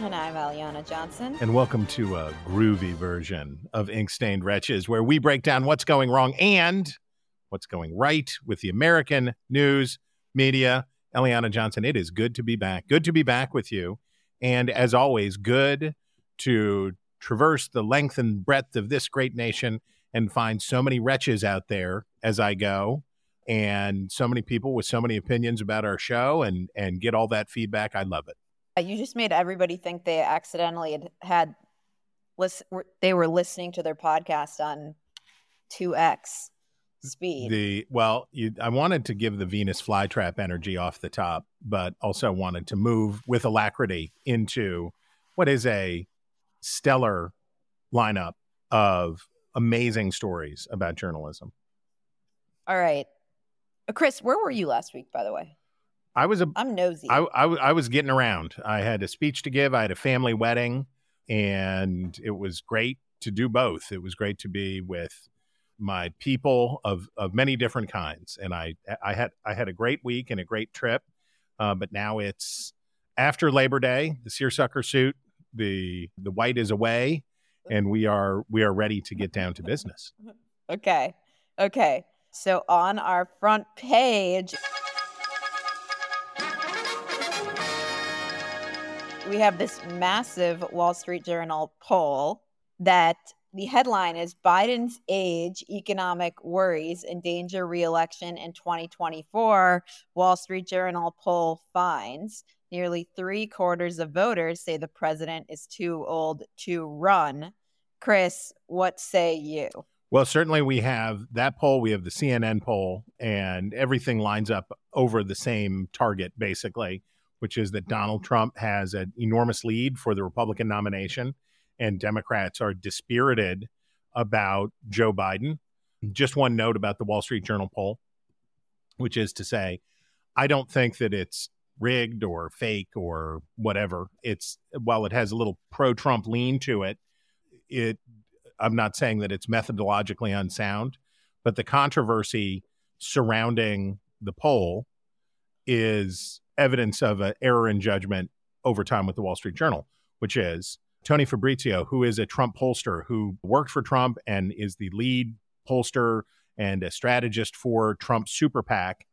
And I'm Eliana Johnson. And welcome to a groovy version of Ink Stained Wretches, where we break down what's going wrong and what's going right with the American news media. Eliana Johnson, it is good to be back. Good to be back with you. And as always, good to traverse the length and breadth of this great nation and find so many wretches out there as I go and so many people with so many opinions about our show and and get all that feedback. I love it. You just made everybody think they accidentally had, had listen, they were listening to their podcast on 2x speed. The well, you, I wanted to give the Venus flytrap energy off the top, but also wanted to move with alacrity into what is a stellar lineup of amazing stories about journalism. All right. Uh, Chris, where were you last week, by the way? I was a. I'm nosy. I, I, I was getting around. I had a speech to give. I had a family wedding, and it was great to do both. It was great to be with my people of of many different kinds, and I I had I had a great week and a great trip. Uh, but now it's after Labor Day. The seersucker suit, the the white is away, and we are we are ready to get down to business. okay, okay. So on our front page. We have this massive Wall Street Journal poll that the headline is Biden's age, economic worries endanger reelection in 2024. Wall Street Journal poll finds nearly three quarters of voters say the president is too old to run. Chris, what say you? Well, certainly we have that poll, we have the CNN poll, and everything lines up over the same target, basically which is that mm-hmm. Donald Trump has an enormous lead for the Republican nomination, and Democrats are dispirited about Joe Biden. Just one note about the Wall Street Journal poll, which is to say, I don't think that it's rigged or fake or whatever. It's while it has a little pro Trump lean to it, it I'm not saying that it's methodologically unsound, but the controversy surrounding the poll is evidence of an error in judgment over time with the Wall Street Journal, which is Tony Fabrizio, who is a Trump pollster who worked for Trump and is the lead pollster and a strategist for Trump's super PAC,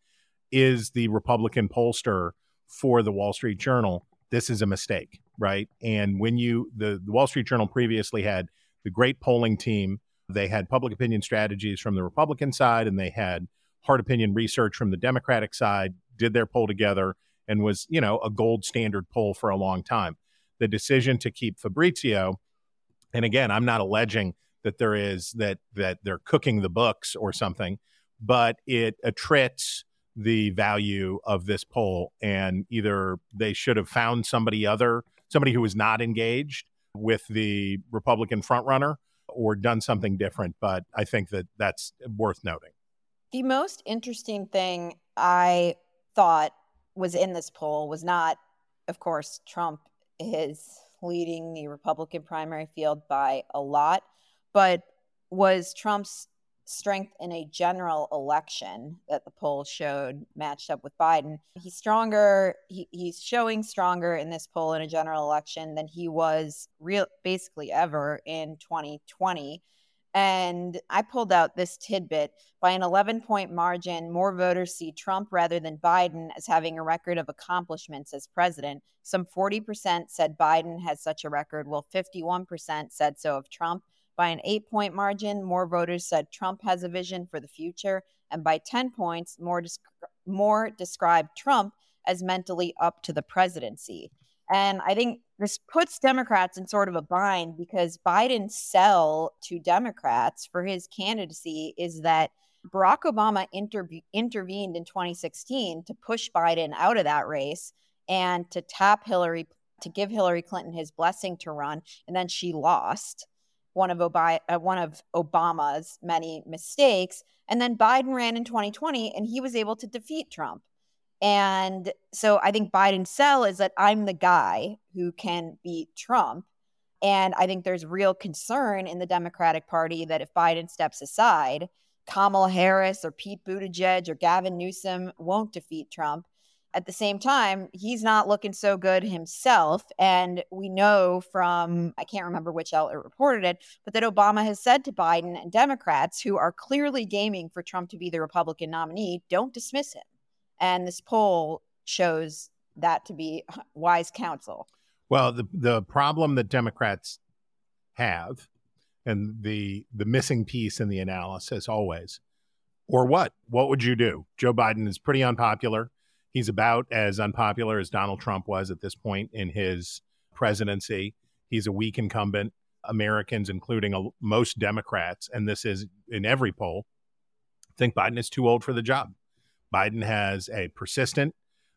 is the Republican pollster for the Wall Street Journal. This is a mistake, right? And when you, the, the Wall Street Journal previously had the great polling team, they had public opinion strategies from the Republican side and they had Hart opinion research from the Democratic side, did their poll together and was, you know, a gold standard poll for a long time. The decision to keep Fabrizio, and again, I'm not alleging that there is that that they're cooking the books or something, but it attrits the value of this poll and either they should have found somebody other somebody who was not engaged with the Republican frontrunner or done something different but I think that that's worth noting. The most interesting thing I thought was in this poll was not, of course, Trump is leading the Republican primary field by a lot, but was Trump's strength in a general election that the poll showed matched up with Biden. He's stronger, he, he's showing stronger in this poll in a general election than he was real basically ever in 2020. And I pulled out this tidbit by an 11 point margin. More voters see Trump rather than Biden as having a record of accomplishments as president. Some 40% said Biden has such a record, while 51% said so of Trump. By an eight point margin, more voters said Trump has a vision for the future. And by 10 points, more, desc- more described Trump as mentally up to the presidency. And I think this puts Democrats in sort of a bind because Biden's sell to Democrats for his candidacy is that Barack Obama inter- intervened in 2016 to push Biden out of that race and to tap Hillary, to give Hillary Clinton his blessing to run, and then she lost. one of, Obi- uh, one of Obama's many mistakes. And then Biden ran in 2020 and he was able to defeat Trump. And so I think Biden's sell is that I'm the guy who can beat Trump. And I think there's real concern in the Democratic Party that if Biden steps aside, Kamala Harris or Pete Buttigieg or Gavin Newsom won't defeat Trump. At the same time, he's not looking so good himself. And we know from, I can't remember which outlet reported it, but that Obama has said to Biden and Democrats who are clearly gaming for Trump to be the Republican nominee, don't dismiss him. And this poll shows that to be wise counsel. Well, the the problem that Democrats have, and the the missing piece in the analysis always, or what? What would you do? Joe Biden is pretty unpopular. He's about as unpopular as Donald Trump was at this point in his presidency. He's a weak incumbent. Americans, including a, most Democrats, and this is in every poll, think Biden is too old for the job. Biden has a persistent,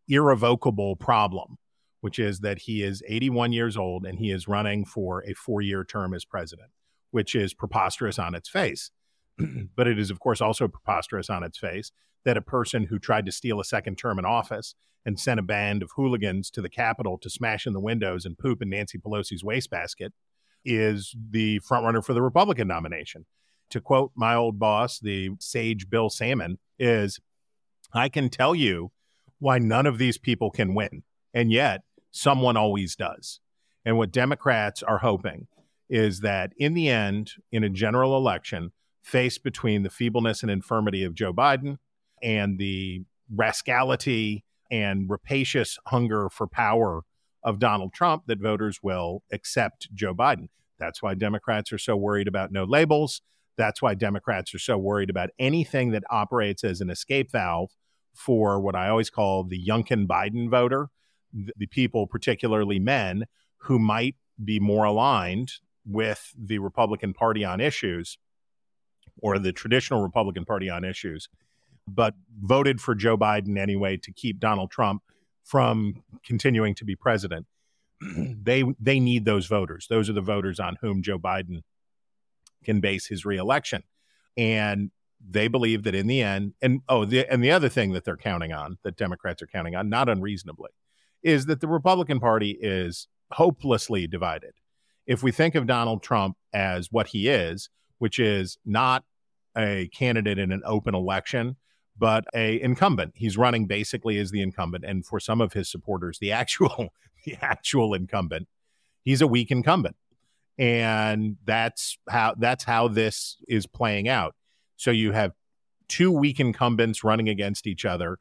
irrevocable problem, which is that he is 81 years old and he is running for a four year term as president, which is preposterous on its face. but it is, of course, also preposterous on its face that a person who tried to steal a second term in office and sent a band of hooligans to the Capitol to smash in the windows and poop in Nancy Pelosi's wastebasket is the frontrunner for the Republican nomination. To quote my old boss, the sage Bill Sammon, is I can tell you why none of these people can win. And yet, someone always does. And what Democrats are hoping is that in the end, in a general election, faced between the feebleness and infirmity of Joe Biden and the rascality and rapacious hunger for power of Donald Trump, that voters will accept Joe Biden. That's why Democrats are so worried about no labels. That's why Democrats are so worried about anything that operates as an escape valve for what I always call the Youngkin Biden voter, the people, particularly men, who might be more aligned with the Republican Party on issues or the traditional Republican Party on issues, but voted for Joe Biden anyway to keep Donald Trump from continuing to be president. they they need those voters. Those are the voters on whom Joe Biden can base his reelection. And they believe that in the end, and oh, the, and the other thing that they're counting on, that Democrats are counting on, not unreasonably, is that the Republican Party is hopelessly divided. If we think of Donald Trump as what he is, which is not a candidate in an open election, but a incumbent. He's running basically as the incumbent, and for some of his supporters, the actual the actual incumbent. He's a weak incumbent, and that's how that's how this is playing out. So you have two weak incumbents running against each other.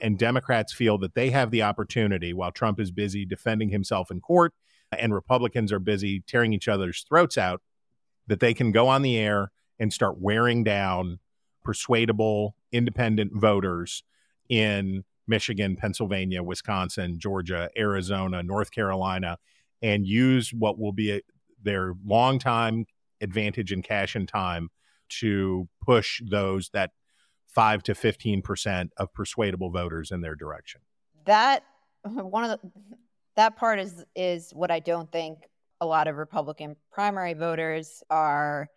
And Democrats feel that they have the opportunity while Trump is busy defending himself in court and Republicans are busy tearing each other's throats out, that they can go on the air and start wearing down persuadable independent voters in Michigan, Pennsylvania, Wisconsin, Georgia, Arizona, North Carolina, and use what will be a, their longtime advantage in cash and time to push those that five to 15% of persuadable voters in their direction. That one of the, that part is, is what I don't think a lot of Republican primary voters are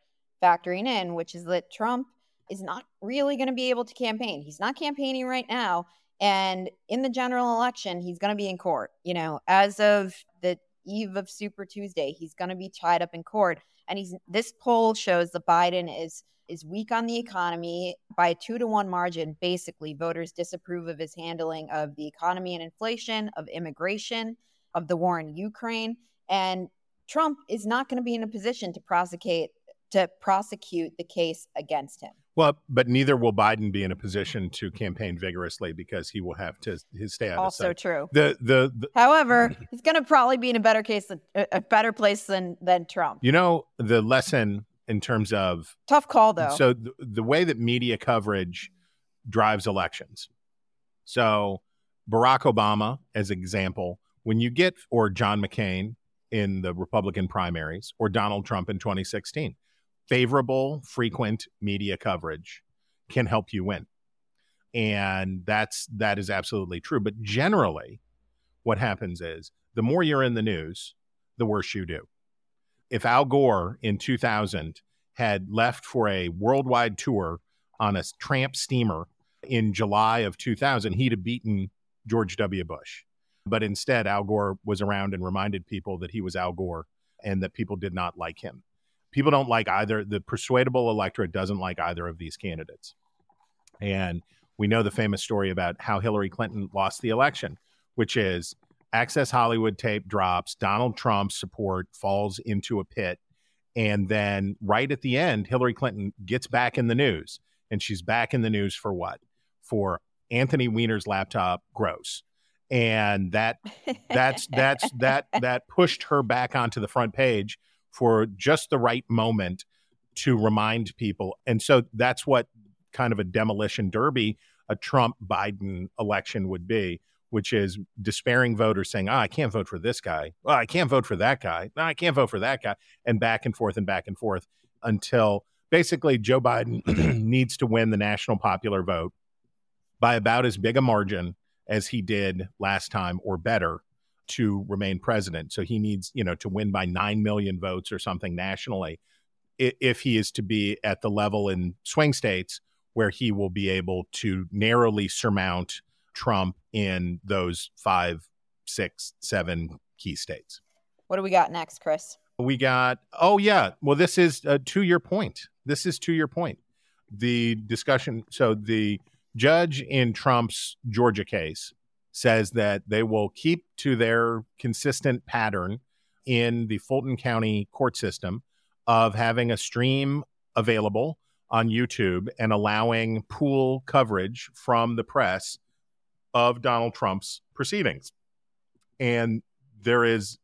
factoring in, which is that Trump is not really going to be able to campaign. He's not campaigning right now. And in the general election, he's going to be in court. You know, as of the eve of Super Tuesday, he's going to be tied up in court and he's this poll shows that Biden is is weak on the economy by a two to one margin. Basically, voters disapprove of his handling of the economy and inflation, of immigration, of the war in Ukraine, and Trump is not going to be in a position to prosecute to prosecute the case against him. Well, but neither will Biden be in a position to campaign vigorously because he will have to his stay out also of sight. true. The, the the However, he's going to probably be in a better case, than, a better place than than Trump. you know the lesson in terms of Tough call though. so the, the way that media coverage drives elections. So Barack Obama, as an example, when you get or John McCain in the Republican primaries or Donald Trump in 2016, favorable, frequent media coverage can help you win. And that's that is absolutely true. But generally, what happens is the more you're in the news, the worse you do. if Al Gore in 2000 had left for a worldwide tour on a tramp steamer in July of 2000, he'd have beaten George W. Bush. But instead, Al Gore was around and reminded people that he was Al Gore and that people did not like him. People don't like either, the persuadable electorate doesn't like either of these candidates. And we know the famous story about how Hillary Clinton lost the election, which is Access Hollywood tape drops, Donald Trump's support falls into a pit. And then right at the end, Hillary Clinton gets back in the news. And she's back in the news for what? For Anthony Weiner's laptop gross. And that that's that's that that pushed her back onto the front page for just the right moment to remind people. And so that's what kind of a demolition derby a Trump Biden election would be, which is despairing voters saying, oh, I can't vote for this guy. Oh, I can't vote for that guy. Oh, I can't vote for that guy. And back and forth and back and forth until basically Joe Biden needs to win the national popular vote by about as big a margin as he did last time or better to remain president. So he needs, you know, to win by 9 million votes or something nationally if he is to be at the level in swing states where he will be able to narrowly surmount Trump in those five, six, seven key states. What do we got next, Chris? We got, oh, yeah. Well, this is uh, to your point. This is to your point. The discussion. So the judge in Trump's Georgia case says that they will keep to their consistent pattern in the Fulton County court system of having a stream available on YouTube and allowing pool coverage from the press of Donald Trump's proceedings. And there is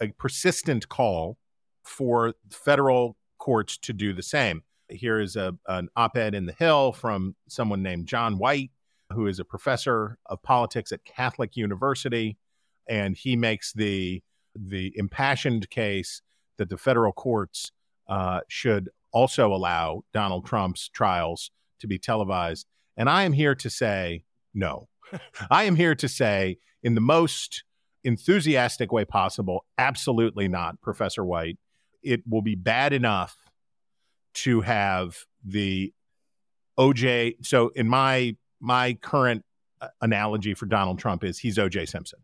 a persistent call for federal courts to do the same. Here is a, an op ed in The Hill from someone named John White, who is a professor of politics at Catholic University. And he makes the, the impassioned case that the federal courts uh, should also allow Donald Trump's trials to be televised. And I am here to say no. I am here to say, in the most enthusiastic way possible, absolutely not, Professor White. It will be bad enough to have the OJ. So, in my my current uh, analogy for Donald Trump is he's OJ Simpson.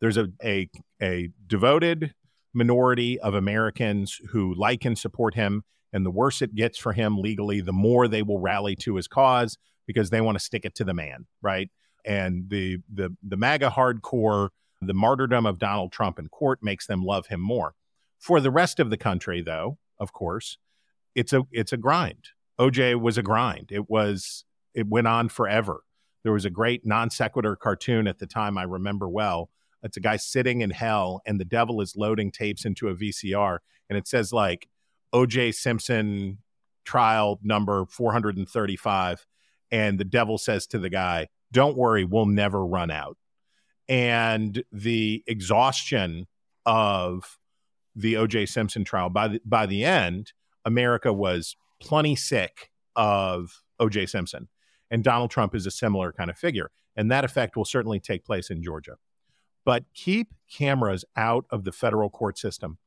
There's a a, a devoted minority of Americans who like and support him and the worse it gets for him legally, the more they will rally to his cause because they want to stick it to the man, right? And the the the MAGA hardcore, the martyrdom of Donald Trump in court makes them love him more. For the rest of the country, though, of course, it's a it's a grind. OJ was a grind. It was it went on forever. There was a great non sequitur cartoon at the time I remember well. It's a guy sitting in hell and the devil is loading tapes into a VCR and it says like OJ Simpson trial number 435. And the devil says to the guy, Don't worry, we'll never run out. And the exhaustion of the OJ Simpson trial, by the, by the end, America was plenty sick of OJ Simpson. And Donald Trump is a similar kind of figure. And that effect will certainly take place in Georgia. But keep cameras out of the federal court system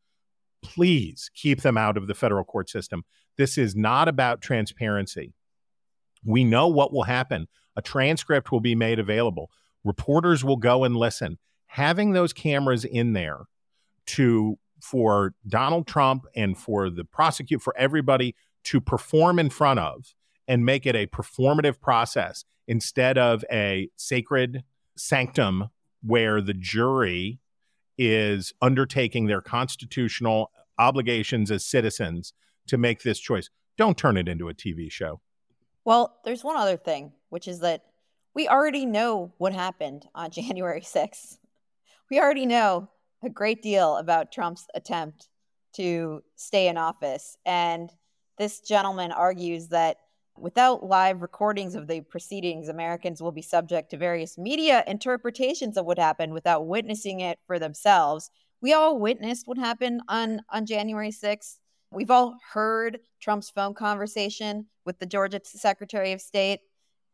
please keep them out of the federal court system. This is not about transparency. We know what will happen. A transcript will be made available. Reporters will go and listen. Having those cameras in there to for Donald Trump and for the prosecute for everybody to perform in front of and make it a performative process instead of a sacred sanctum where the jury is undertaking their constitutional obligations as citizens to make this choice. Don't turn it into a TV show. Well, there's one other thing, which is that we already know what happened on January 6th. We already know a great deal about Trump's attempt to stay in office. And this gentleman argues that Without live recordings of the proceedings, Americans will be subject to various media interpretations of what happened without witnessing it for themselves. We all witnessed what happened on, on January 6th. We've all heard Trump's phone conversation with the Georgia Secretary of State.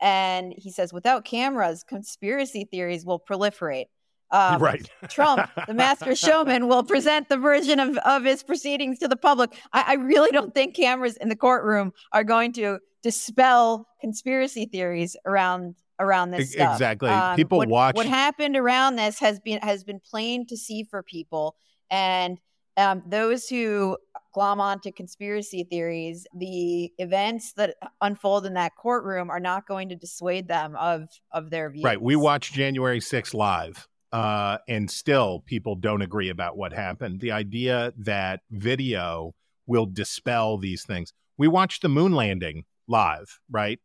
And he says, without cameras, conspiracy theories will proliferate. Um, right. Trump, the master showman, will present the version of, of his proceedings to the public. I, I really don't think cameras in the courtroom are going to dispel conspiracy theories around around this stuff. exactly. Um, People what, watch- what happened around this has been has been plain to see for people, and um, those who glom onto conspiracy theories, the events that unfold in that courtroom are not going to dissuade them of of their views. Right. We watched January 6th live, uh, and still people don't agree about what happened. The idea that video will dispel these things. We watched the moon landing live, right?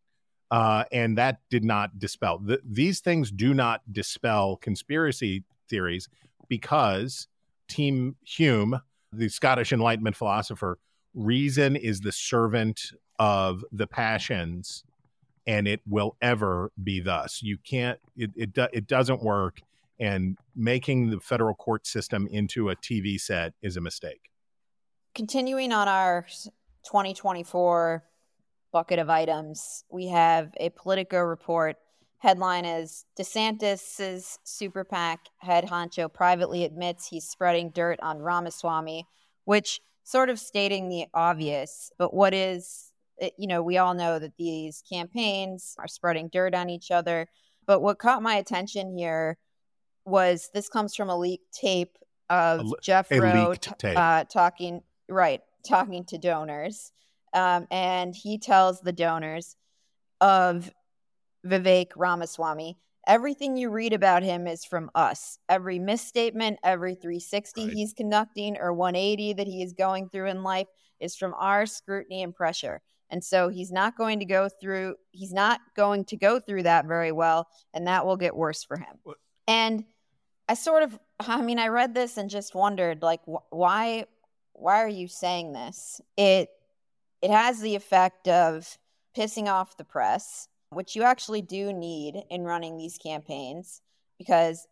Uh, and that did not dispel. Th- these things do not dispel conspiracy theories because Team Hume, the Scottish Enlightenment philosopher, reason is the servant of the passions and it will ever be thus. You can't. It it, do, it doesn't work, and making the federal court system into a TV set is a mistake. continuing on our 2024 bucket of items, we have a Politico report. Headline is DeSantis's super PAC head honcho privately admits he's spreading dirt on Ramaswamy, which sort of stating the obvious. But what is, you know, we all know that these campaigns are spreading dirt on each other. But what caught my attention here was this comes from a leaked tape of le- Jeff a Roe t-. Uh, talking right talking to donors. Um, and he tells the donors of vivek ramaswamy everything you read about him is from us. Every misstatement every 360 Right. he's conducting or 180 that he is going through in life is from our scrutiny and pressure. And so he's not going to go through he's not going to go through that very well and that will get worse for him. What- and i sort of i mean i read this and just wondered like wh- why why are you saying this? It it has the effect of pissing off the press which you actually do need in running these campaigns because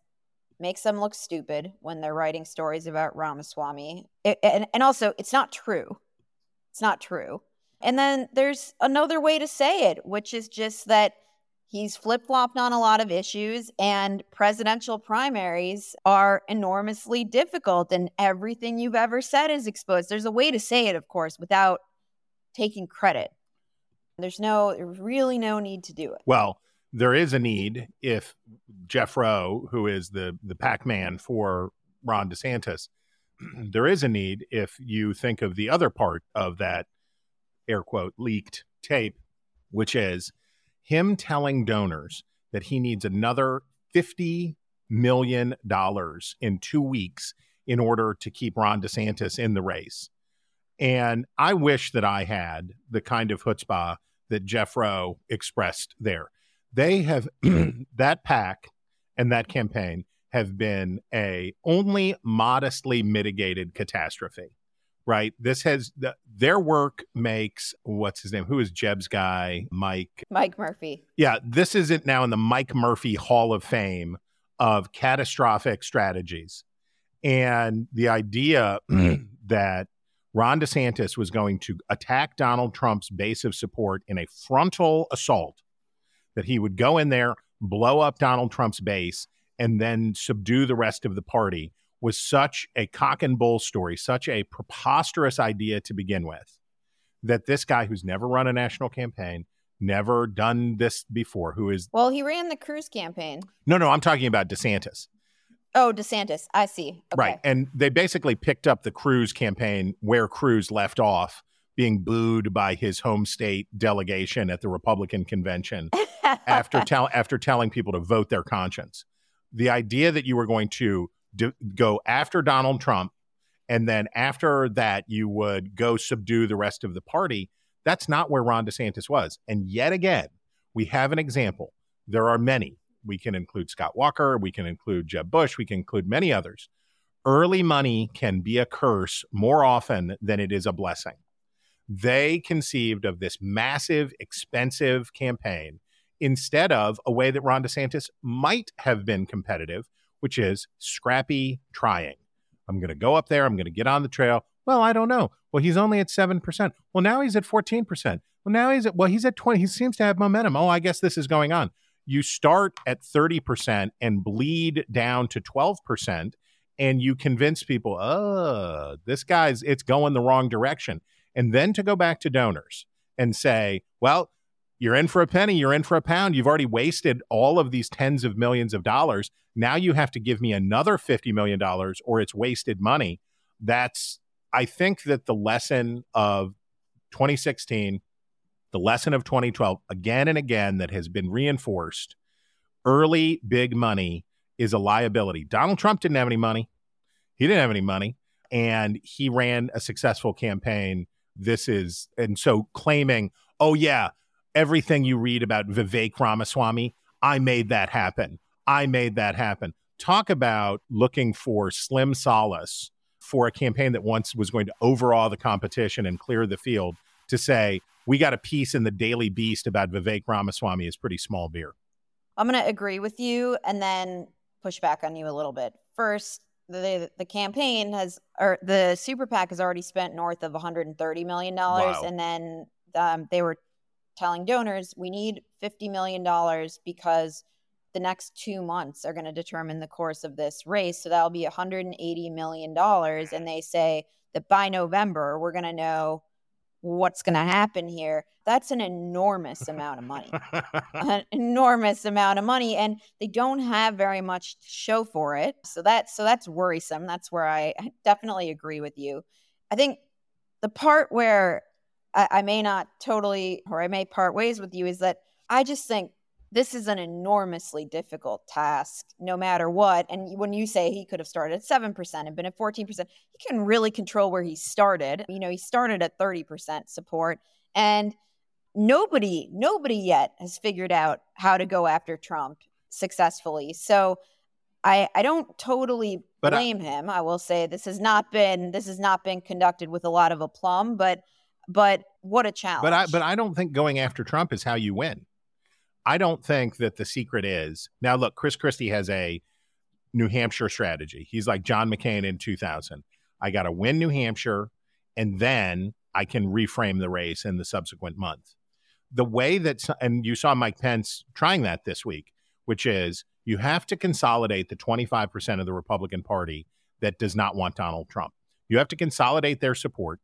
it makes them look stupid when they're writing stories about ramaswamy. It- and, and also it's not true. It's not true. And then there's another way to say it which is just that He's flip flopped on a lot of issues, and presidential primaries are enormously difficult, and everything you've ever said is exposed. There's a way to say it, of course, without taking credit. There's no, there's really no need to do it. Well, there is a need if Jeff Roe, who is the the Pac man for Ron DeSantis, there is a need if you think of the other part of that air quote leaked tape, which is him telling donors that he needs another fifty million dollars in two weeks in order to keep Ron DeSantis in the race. And I wish that I had the kind of chutzpah that Jeff Roe expressed there. They have that pack and that campaign have been a only modestly mitigated catastrophe. Right. This has the, their work makes what's his name? Who is Jeb's guy? Mike. Mike Murphy. Yeah. This isn't now in the Mike Murphy Hall of Fame of catastrophic strategies. And the idea that Ron DeSantis was going to attack Donald Trump's base of support in a frontal assault, that he would go in there, blow up Donald Trump's base, and then subdue the rest of the party was such a cock and bull story, such a preposterous idea to begin with, that this guy who's never run a national campaign, never done this before, who is Well, he ran the Cruz campaign. no, no, I'm talking about DeSantis. Oh, DeSantis. I see. Okay. Right. And they basically picked up the Cruz campaign where Cruz left off, being booed by his home state delegation at the Republican convention after tell after telling people to vote their conscience. The idea that you were going to go after Donald Trump and then after that you would go subdue the rest of the party, that's not where Ron DeSantis was. And yet again, we have an example. There are many. We can include Scott Walker, we can include Jeb Bush, we can include many others. Early money can be a curse more often than it is a blessing. They conceived of this massive, expensive campaign instead of a way that Ron DeSantis might have been competitive, which is scrappy trying. I'm going to go up there, I'm going to get on the trail. Well, I don't know. Well, he's only at 7%. Well, now he's at 14%. Well, now he's at, well, he's at 20. He seems to have momentum. Oh, I guess this is going on. you start at 30% and bleed down to 12% and you convince people, oh, this guy's, it's going the wrong direction. And then to go back to donors and say, well, you're in for a penny, you're in for a pound. You've already wasted all of these tens of millions of dollars. Now you have to give me another $50 million or it's wasted money. That's, I think that the lesson of 2016, the lesson of 2012, again and again, that has been reinforced early big money is a liability. Donald Trump didn't have any money. He didn't have any money. And he ran a successful campaign. This is, and so claiming, oh, yeah, everything you read about Vivek Ramaswamy, I made that happen. I made that happen. Talk about looking for slim solace for a campaign that once was going to overawe the competition and clear the field to say, we got a piece in the Daily Beast about Vivek Ramaswamy is pretty small beer. I'm going to agree with you and then push back on you a little bit. First, the the campaign has or the super PAC has already spent north of 130 million dollars, Wow. and then um, they were telling donors we need 50 million dollars because the next two months are going to determine the course of this race. So that'll be 180 million dollars, and they say that by November we're going to know what's going to happen here. That's an enormous amount of money. An enormous amount of money and they don't have very much to show for it. So that's so that's worrisome. That's where i I definitely agree with you. I think the part where I, I may not totally or i may part ways with you is that i just think this is an enormously difficult task no matter what and when you say he could have started at 7% and been at 14% he can really control where he started you know he started at 30% support and nobody nobody yet has figured out how to go after Trump successfully. So I I don't totally But I- blame him. I will say this has not been this has not been conducted with a lot of aplomb, but but what a challenge. But I but I don't think going after Trump is how you win. I don't think that the secret is now. Look, Chris Christie has a New Hampshire strategy. He's like John McCain in 2000. I got to win New Hampshire, and then I can reframe the race in the subsequent month. The way that and you saw Mike Pence trying that this week, which is you have to consolidate the 25% of the Republican Party that does not want Donald Trump. You have to consolidate their support.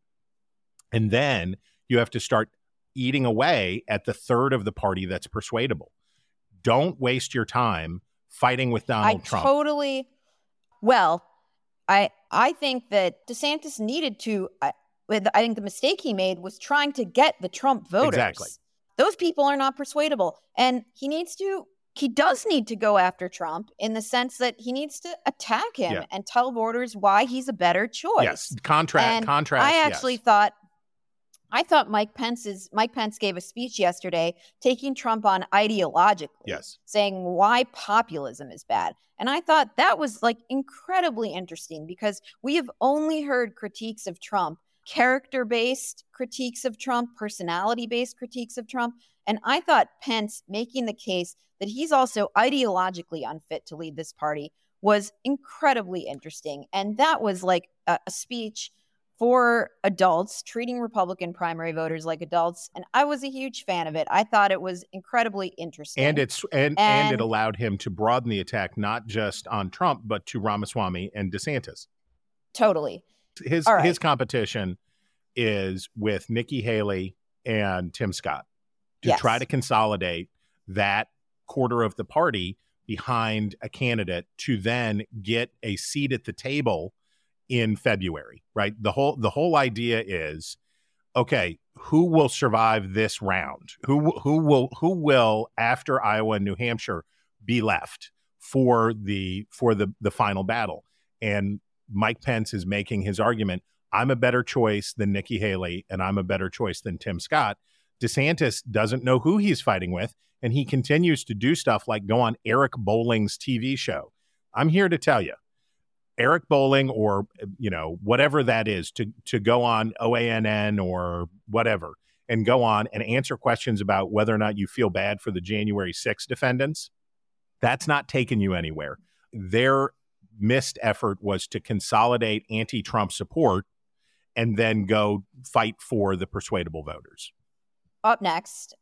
And then you have to start eating away at the third of the party that's persuadable. Don't waste your time fighting with Donald I Trump. totally well, I I think that DeSantis needed to I, I think the mistake he made was trying to get the Trump voters. Exactly. Those people are not persuadable and he needs to he does need to go after Trump in the sense that he needs to attack him Yeah. and tell voters why he's a better choice. yes, contract, And contrast. I actually yes. thought I thought Mike Pence's Mike Pence gave a speech yesterday taking Trump on ideologically yes. saying why populism is bad. And I thought that was like incredibly interesting because we have only heard critiques of Trump, character based critiques of Trump, personality based critiques of Trump. And I thought Pence making the case that he's also ideologically unfit to lead this party was incredibly interesting. And that was like a, a speech for adults, treating Republican primary voters like adults. And I was a huge fan of it. I thought it was incredibly interesting. And it's and, and it allowed him to broaden the attack not just on Trump but to Ramaswamy and DeSantis. totally. His right. his competition is with Nikki Haley and Tim Scott to Yes. try to consolidate that quarter of the party behind a candidate to then get a seat at the table in February, right? The whole the whole idea is okay, who will survive this round? Who who will who will after Iowa and New Hampshire be left for the for the the final battle? And Mike Pence is making his argument, I'm a better choice than Nikki Haley and I'm a better choice than Tim Scott. DeSantis doesn't know who he's fighting with and he continues to do stuff like go on Eric Bolling's TV show. I'm here to tell you Eric Bolling or you know whatever that is to to go on OANN or whatever and go on and answer questions about whether or not you feel bad for the January 6 defendants that's not taking you anywhere. Their missed effort was to consolidate anti-Trump support and then go fight for the persuadable voters. Up next,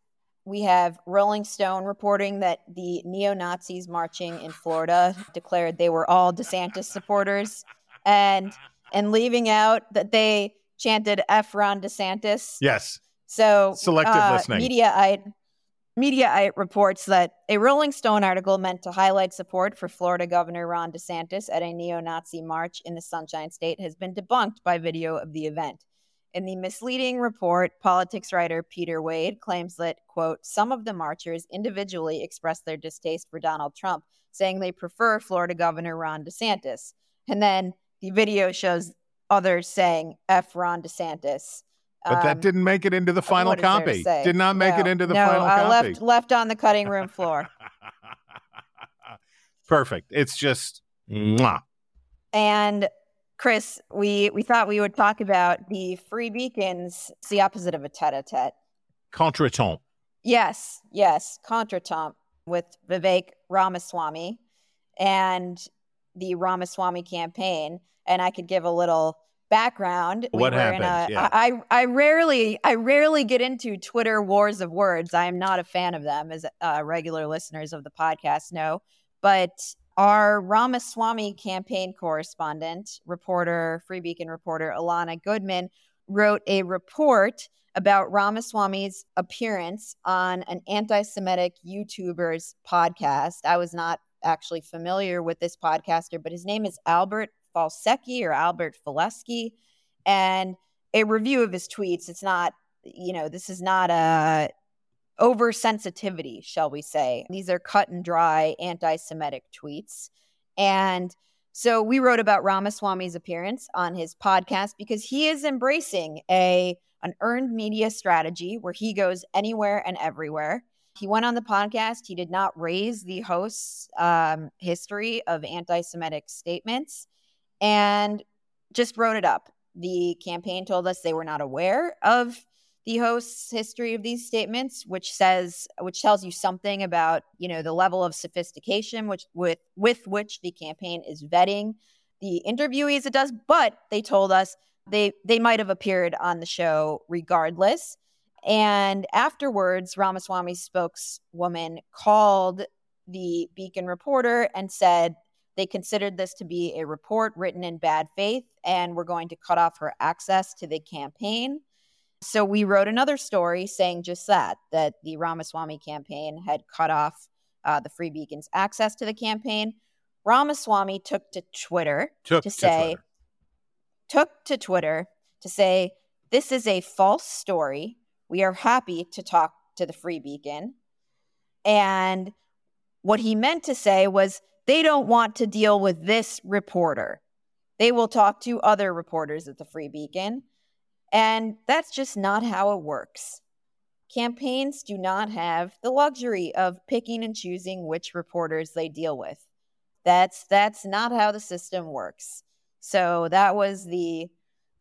we have Rolling Stone reporting that the neo Nazis marching in Florida declared they were all DeSantis supporters and and leaving out that they chanted F Ron DeSantis. Yes. So Selective uh, listening. Mediaite, Mediaite reports that a Rolling Stone article meant to highlight support for Florida Governor Ron DeSantis at a neo-Nazi march in the Sunshine State has been debunked by video of the event. In the misleading report, politics writer Peter Wade claims that, quote, some of the marchers individually expressed their distaste for Donald Trump, saying they prefer Florida Governor Ron DeSantis. And then the video shows others saying F Ron DeSantis. But that Um, didn't make it into the final there to copy. Did not make it into the no, final uh, copy. left left on the cutting room floor. Perfect. It's just mwah. and Chris, we we thought we would talk about the free beacons. It's the opposite of a tete-a-tete. contretemps. Yes, yes, contretemps with Vivek Ramaswamy and the Ramaswamy campaign. And I could give a little background. What in happened? a- Yeah. I, I rarely I rarely get into Twitter wars of words. I am not a fan of them, as uh, regular listeners of the podcast know. But our Ramaswamy campaign correspondent, reporter, Free Beacon reporter Alana Goodman, wrote a report about Ramaswamy's appearance on an anti Semitic YouTuber's podcast. I was not actually familiar with this podcaster, but his name is Albert Falsecki or Albert Falesky. And a review of his tweets, it's not, you know, this is not a oversensitivity, shall we say. These are cut and dry anti Semitic tweets. And so we wrote about Ramaswamy's appearance on his podcast because he is embracing a an earned media strategy where he goes anywhere and everywhere. He went on the podcast. He did not raise the host's um, history of anti Semitic statements and just wrote it up. The campaign told us they were not aware of the host's history of these statements, which says, which tells you something about, you know, the level of sophistication which with with which the campaign is vetting the interviewees. It does, but they told us they they might have appeared on the show regardless. And afterwards, Ramaswamy's spokeswoman called the Beacon reporter and said they considered this to be a report written in bad faith and were going to cut off her access to the campaign. So we wrote another story saying just that that the Ramaswamy campaign had cut off uh, the Free Beacon's access to the campaign. Ramaswamy took to Twitter Took to to say Twitter. took to Twitter to say this is a false story. We are happy to talk to the Free Beacon. And what he meant to say was they don't want to deal with this reporter. They will talk to other reporters at the Free Beacon. And that's just not how it works. Campaigns do not have the luxury of picking and choosing which reporters they deal with. That's that's not how the system works. So that was the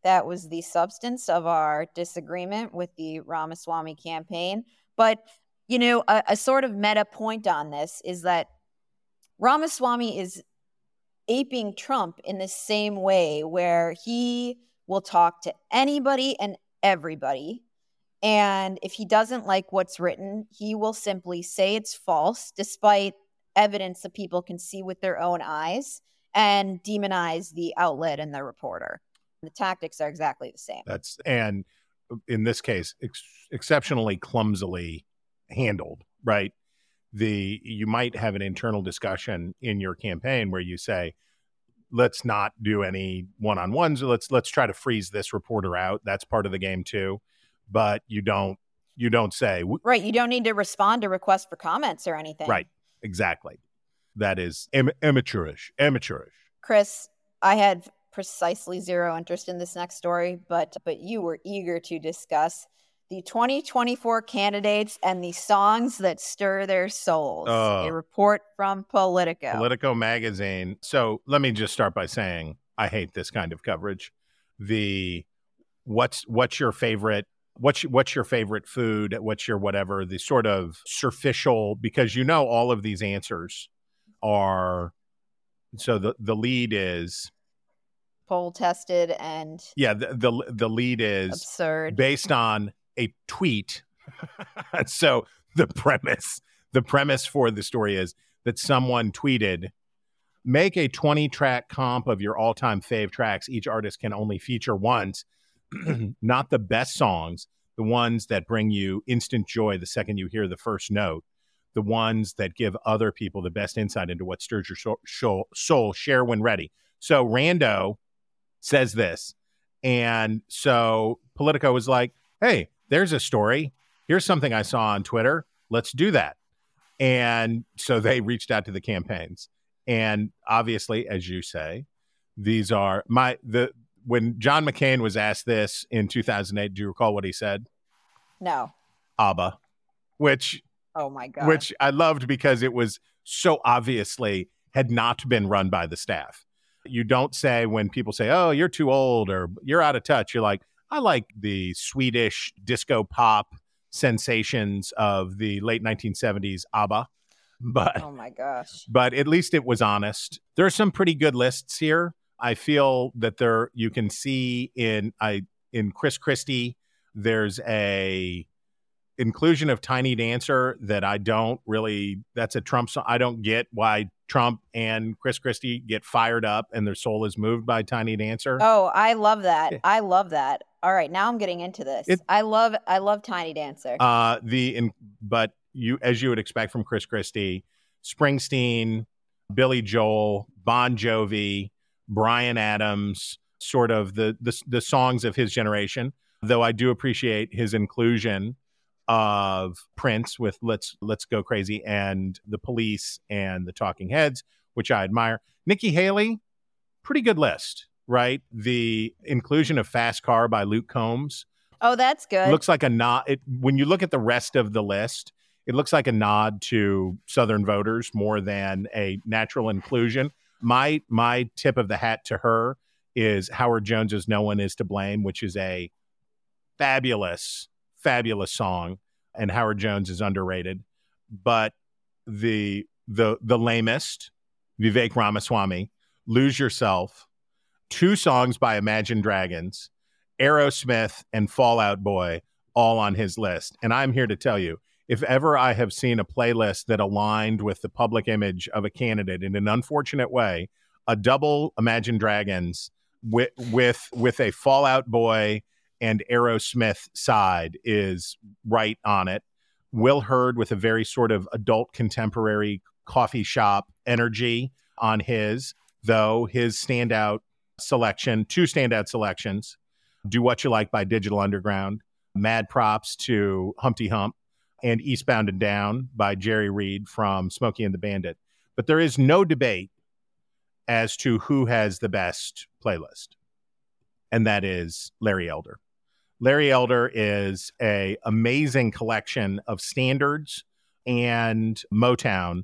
that was the substance of our disagreement with the Ramaswamy campaign. But you know, a, a sort of meta point on this is that Ramaswamy is aping Trump in the same way where he will talk to anybody and everybody. And if he doesn't like what's written, he will simply say it's false, despite evidence that people can see with their own eyes, and demonize the outlet and the reporter. The tactics are exactly the same. That's and in this case, ex- exceptionally clumsily handled. Right. The you might have an internal discussion in your campaign where you say, "Let's not do any one-on-ones. Let's let's try to freeze this reporter out. That's part of the game too." But you don't you don't say Right. You don't need to respond to requests for comments or anything. right exactly. That is am- amateurish. Amateurish. Chris, I had precisely zero interest in this next story, but but you were eager to discuss the 2024 candidates and the songs that stir their souls. Oh. A report from Politico. Politico magazine. So let me just start by saying I hate this kind of coverage. The what's what's your favorite what's what's your favorite food? What's your whatever? The sort of superficial because you know all of these answers are so the the lead is Poll tested and yeah the the, the lead is absurd. based on a tweet. so the premise the premise for the story is that someone tweeted make a 20 track comp of your all-time fave tracks. Each artist can only feature once not the best songs the ones that bring you instant joy the second you hear the first note the ones that give other people the best insight into what stirs your soul, soul, soul. Share when ready. So rando says this and so politico was like hey there's a story. Here's something i saw on twitter. Let's do that. And so they reached out to the campaigns. And obviously as you say these are my the when john mccain was asked this in 2008 do you recall what he said? No. abba which Oh my god. which i loved because it was so obviously had not been run by the staff. You don't say when people say oh you're too old or you're out of touch. You're like i like the swedish disco pop sensations of the late 1970s abba but Oh my gosh. but at least it was honest. There are some pretty good lists here. I feel that there you can see in I in Chris Christie there's a inclusion of Tiny Dancer that I don't really that's a Trump song. I don't get why Trump and Chris Christie get fired up and their soul is moved by Tiny Dancer. Oh, I love that. I love that. All right, now I'm getting into this. It- I love I love Tiny Dancer. Uh, the in, but you as you would expect from Chris Christie, Springsteen, Billy Joel, Bon Jovi, Bryan Adams, sort of the the, the songs of his generation. Though I do appreciate his inclusion of Prince with "Let's Let's Go Crazy" and the Police and the Talking Heads, which I admire. Nikki Haley, pretty good list, right? The inclusion of "Fast Car" by Luke Combs oh, that's good. looks like a nod. It, when you look at the rest of the list, it looks like a nod to Southern voters more than a natural inclusion. My my tip of the hat to her is Howard Jones's "No One Is to Blame," which is a fabulous, fabulous song, and Howard Jones is underrated. But the the the lamest, Vivek Ramaswamy, "Lose Yourself," two songs by Imagine Dragons, Aerosmith, and Fall Out Boy, all on his list. And I'm here to tell you, if ever I have seen a playlist that aligned with the public image of a candidate in an unfortunate way, a double Imagine Dragons with with with a Fall Out Boy and Aerosmith side is right on it. Will Hurd with a very sort of adult contemporary coffee shop energy on his, though his standout selection, two standout selections, Do What You Like by Digital Underground, Mad Props to Humpty Hump, and Eastbound and Down by Jerry Reed from Smokey and the Bandit. But there is no debate as to who has the best playlist, and that is Larry Elder. Larry Elder is a amazing collection of standards and Motown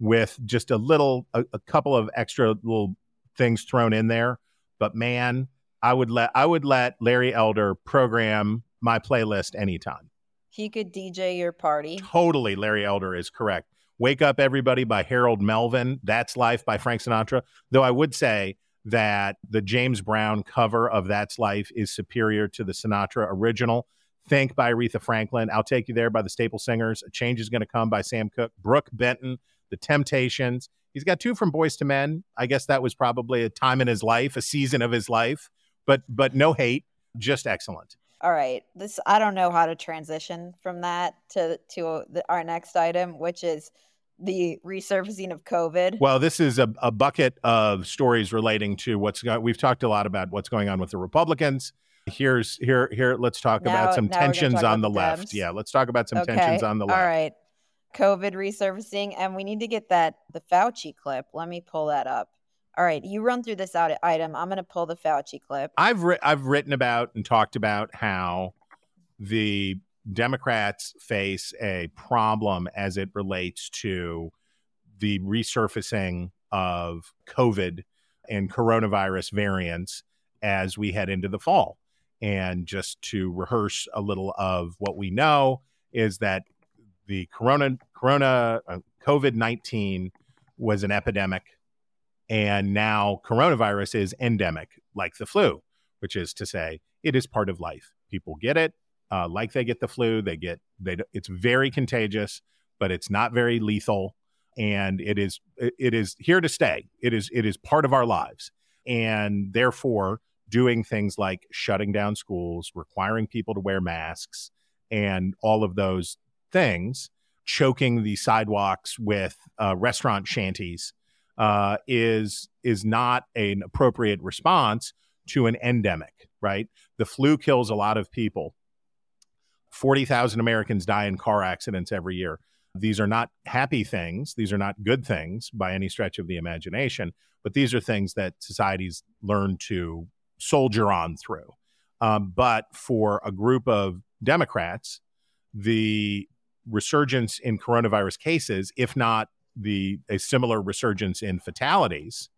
with just a little, a, a couple of extra little things thrown in there. But man, I would let I would let Larry Elder program my playlist anytime. he could DJ your party. Totally, Larry Elder is correct. Wake Up Everybody by Harold Melvin. That's Life by Frank Sinatra. Though I would say that the James Brown cover of That's Life is superior to the Sinatra original. Think by Aretha Franklin. I'll Take You There by the Staple Singers. A Change is Going to Come by Sam Cooke. Brook Benton, The Temptations. He's got two from Boyz II Men. I guess that was probably a time in his life, a season of his life, but but no hate, just excellent. All right. This I don't know how to transition from that to to uh, the, our next item, which is the resurfacing of COVID. Well, this is a, a bucket of stories relating to what's going. We've talked a lot about what's going on with the Republicans. Here's here here. Let's talk Now- about some now we're gonna tensions talk on the the left. Yeah, let's talk about some tensions on the left. All right. COVID resurfacing, and we need to get that the Fauci clip. Let me pull that up. All right, you run through this out item. I'm going to pull the Fauci clip. I've ri- I've written about and talked about how the Democrats face a problem as it relates to the resurfacing of COVID and coronavirus variants as we head into the fall. And just to rehearse a little of what we know is that the corona corona uh, COVID nineteen was an epidemic, and now coronavirus is endemic, like the flu, which is to say, it is part of life. People get it. uh, like they get the flu. They get they. It's very contagious, but it's not very lethal, and it is it is here to stay. It is it is part of our lives, and therefore doing things like shutting down schools, requiring people to wear masks, and all of those things, choking the sidewalks with uh, restaurant shanties, uh, is is not an appropriate response to an endemic. Right, the flu kills a lot of people. Forty thousand Americans die in car accidents every year. These are not happy things. These are not good things by any stretch of the imagination, but these are things that societies learn to soldier on through. Um, but for a group of Democrats, the resurgence in coronavirus cases, if not the a similar resurgence in fatalities,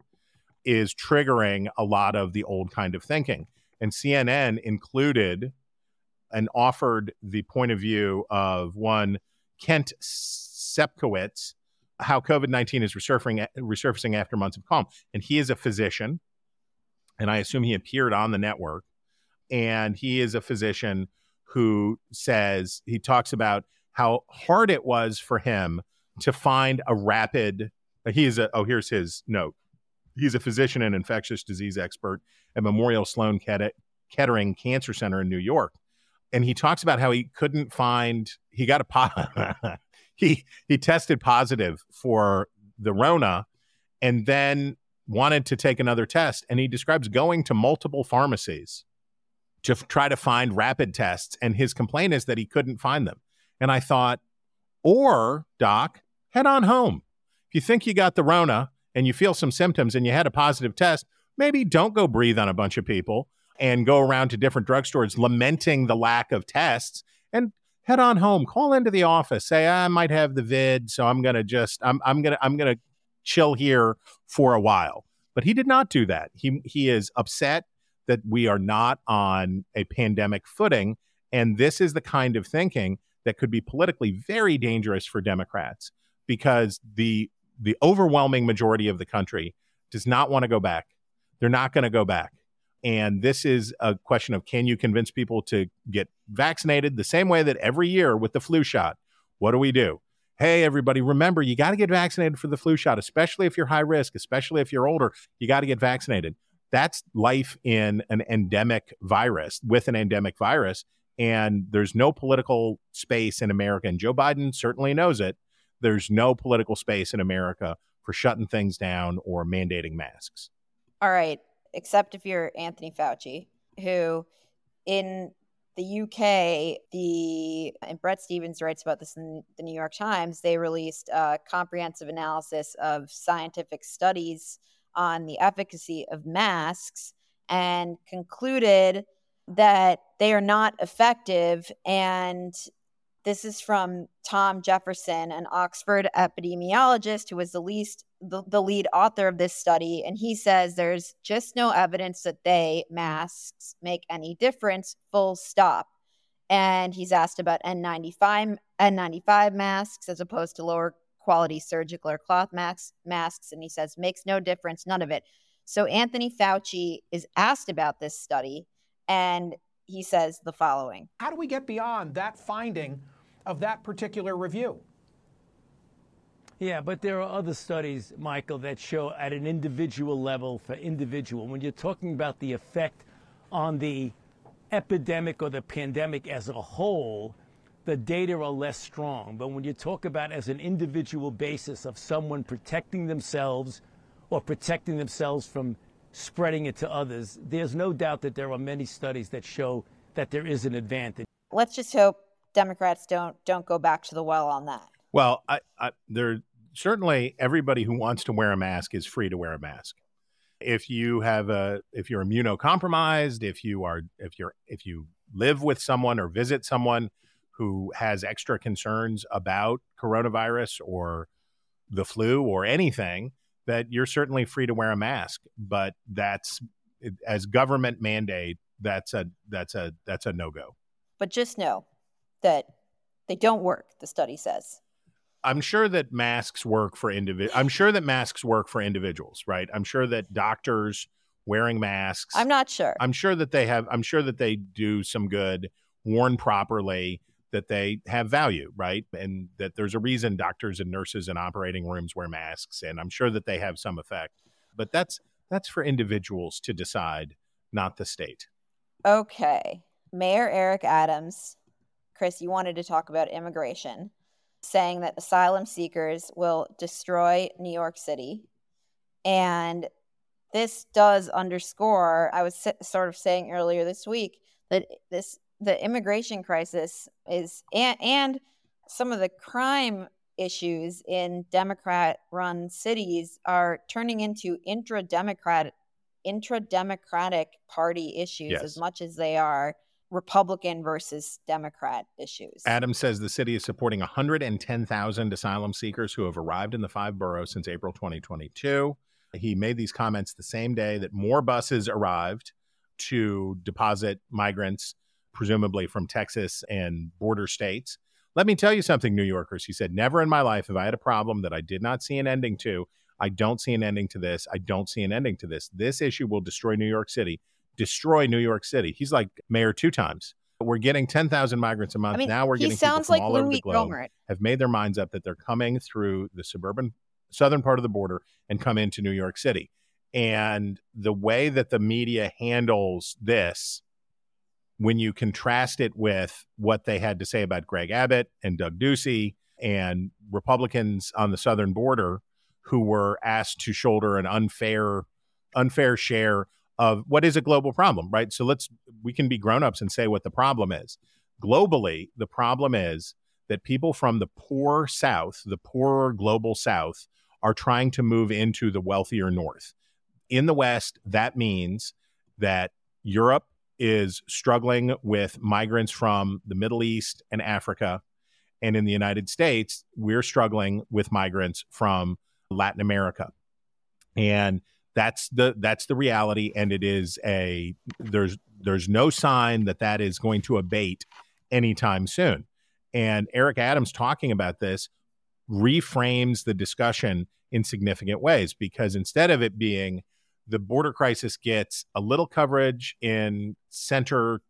is triggering a lot of the old kind of thinking. And CNN included and offered the point of view of one Kent Sepkowitz, how COVID 19 is resurfacing, resurfacing after months of calm. And he is a physician, and I assume he appeared on the network. And he is a physician who says, he talks about how hard it was for him to find a rapid, he is a, oh, here's his note. He's a physician and infectious disease expert at Memorial Sloan Kettering Cancer Center in New York. And he talks about how he couldn't find, he got a, po- he, he tested positive for the Rona and then wanted to take another test. And he describes going to multiple pharmacies to f- try to find rapid tests. And his complaint is that he couldn't find them. And I thought, or, Doc, head on home. If you think you got the Rona and you feel some symptoms and you had a positive test, maybe don't go breathe on a bunch of people and go around to different drugstores lamenting the lack of tests and head on home. Call into the office. Say i might have the vid so i'm going to just i'm i'm going to i'm going to chill here for a while. But he did not do that. He he is upset that we are not on a pandemic footing. And this is the kind of thinking that could be politically very dangerous for democrats because the the overwhelming majority of the country does not want to go back they're not going to go back and this is a question of can you convince people to get vaccinated the same way that every year with the flu shot? What do we do? Hey, everybody, remember, you got to get vaccinated for the flu shot, especially if you're high risk, especially if you're older. You got to get vaccinated. That's life in an endemic virus with an endemic virus. And there's no political space in America. And Joe Biden certainly knows it. There's no political space in America for shutting things down or mandating masks. All right except if you're Anthony Fauci, who in the UK, the and Bret Stephens writes about this in the New York Times. They released a comprehensive analysis of scientific studies on the efficacy of masks and concluded that they are not effective and this is from Tom Jefferson, an Oxford epidemiologist who was the least the, the lead author of this study, and he says there's just no evidence that they masks make any difference. Full stop. And he's asked about N95 N95 masks as opposed to lower quality surgical or cloth masks masks, and he says makes no difference, none of it. So Anthony Fauci is asked about this study, and he says the following: How do we get beyond that finding of that particular review? Yeah, but there are other studies, Michael, that show at an individual level for individual. When you're talking about the effect on the epidemic or the pandemic as a whole, the data are less strong. But when you talk about as an individual basis of someone protecting themselves or protecting themselves from spreading it to others, there's no doubt that there are many studies that show that there is an advantage. Let's just hope Democrats don't don't go back to the well on that. Well, I, I, there certainly everybody who wants to wear a mask is free to wear a mask. If you have a, if you're immunocompromised, if you are, if you're, if you live with someone or visit someone who has extra concerns about coronavirus or the flu or anything, that you're certainly free to wear a mask. But that's as government mandate. That's a that's a that's a no go. But just know that they don't work. The study says. I'm sure that masks work for individuals. I'm sure that masks work for individuals, right? I'm sure that doctors wearing masks. I'm not sure. I'm sure that they have. I'm sure that they do some good worn properly, that they have value, right? And that there's a reason doctors and nurses in operating rooms wear masks, and I'm sure that they have some effect. But that's that's for individuals to decide, not the state. Okay. Mayor Eric Adams, Chris, you wanted to talk about immigration, saying that asylum seekers will destroy New York City. And this does underscore, I was sort of saying earlier this week, that this the immigration crisis is and, and some of the crime issues in democrat run cities are turning into intra democrat intra democratic party issues Yes. as much as they are republican versus democrat issues Adams says the city is supporting 110,000 asylum seekers who have arrived in the five boroughs since April 2022. He made these comments the same day that more buses arrived to deposit migrants, presumably from Texas and border states. Let me tell you something, New Yorkers. He said, Never in my life have I had a problem that I did not see an ending to. I don't see an ending to this. I don't see an ending to this. This issue will destroy New York City. Destroy New York City. He's like mayor two times. We're getting 10,000 migrants a month. I mean, now we're getting sounds people like from all over the Louis globe Gohmert. have made their minds up that they're coming through the suburban southern part of the border and come into New York City. And the way that the media handles this, when you contrast it with what they had to say about Greg Abbott and Doug Ducey and Republicans on the southern border who were asked to shoulder an unfair unfair share of what is a global problem, right? So let's we can be grown-ups and say what the problem is. Globally, the problem is that people from the poor south, the poorer global south, are trying to move into the wealthier north. In the west, that means that Europe is struggling with migrants from the Middle East and Africa. And in the United States, we're struggling with migrants from Latin America. And that's the that's the reality and it is a there's there's no sign that that is going to abate anytime soon. And Eric Adams talking about this reframes the discussion in significant ways because instead of it being the border crisis gets a little coverage in center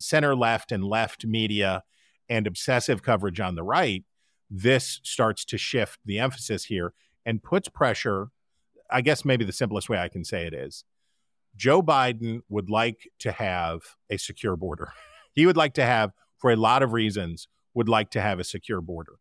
center left and left media and obsessive coverage on the right this starts to shift the emphasis here and puts pressure i guess maybe the simplest way i can say it is joe biden would like to have a secure border. He would like to have for a lot of reasons would like to have a secure border.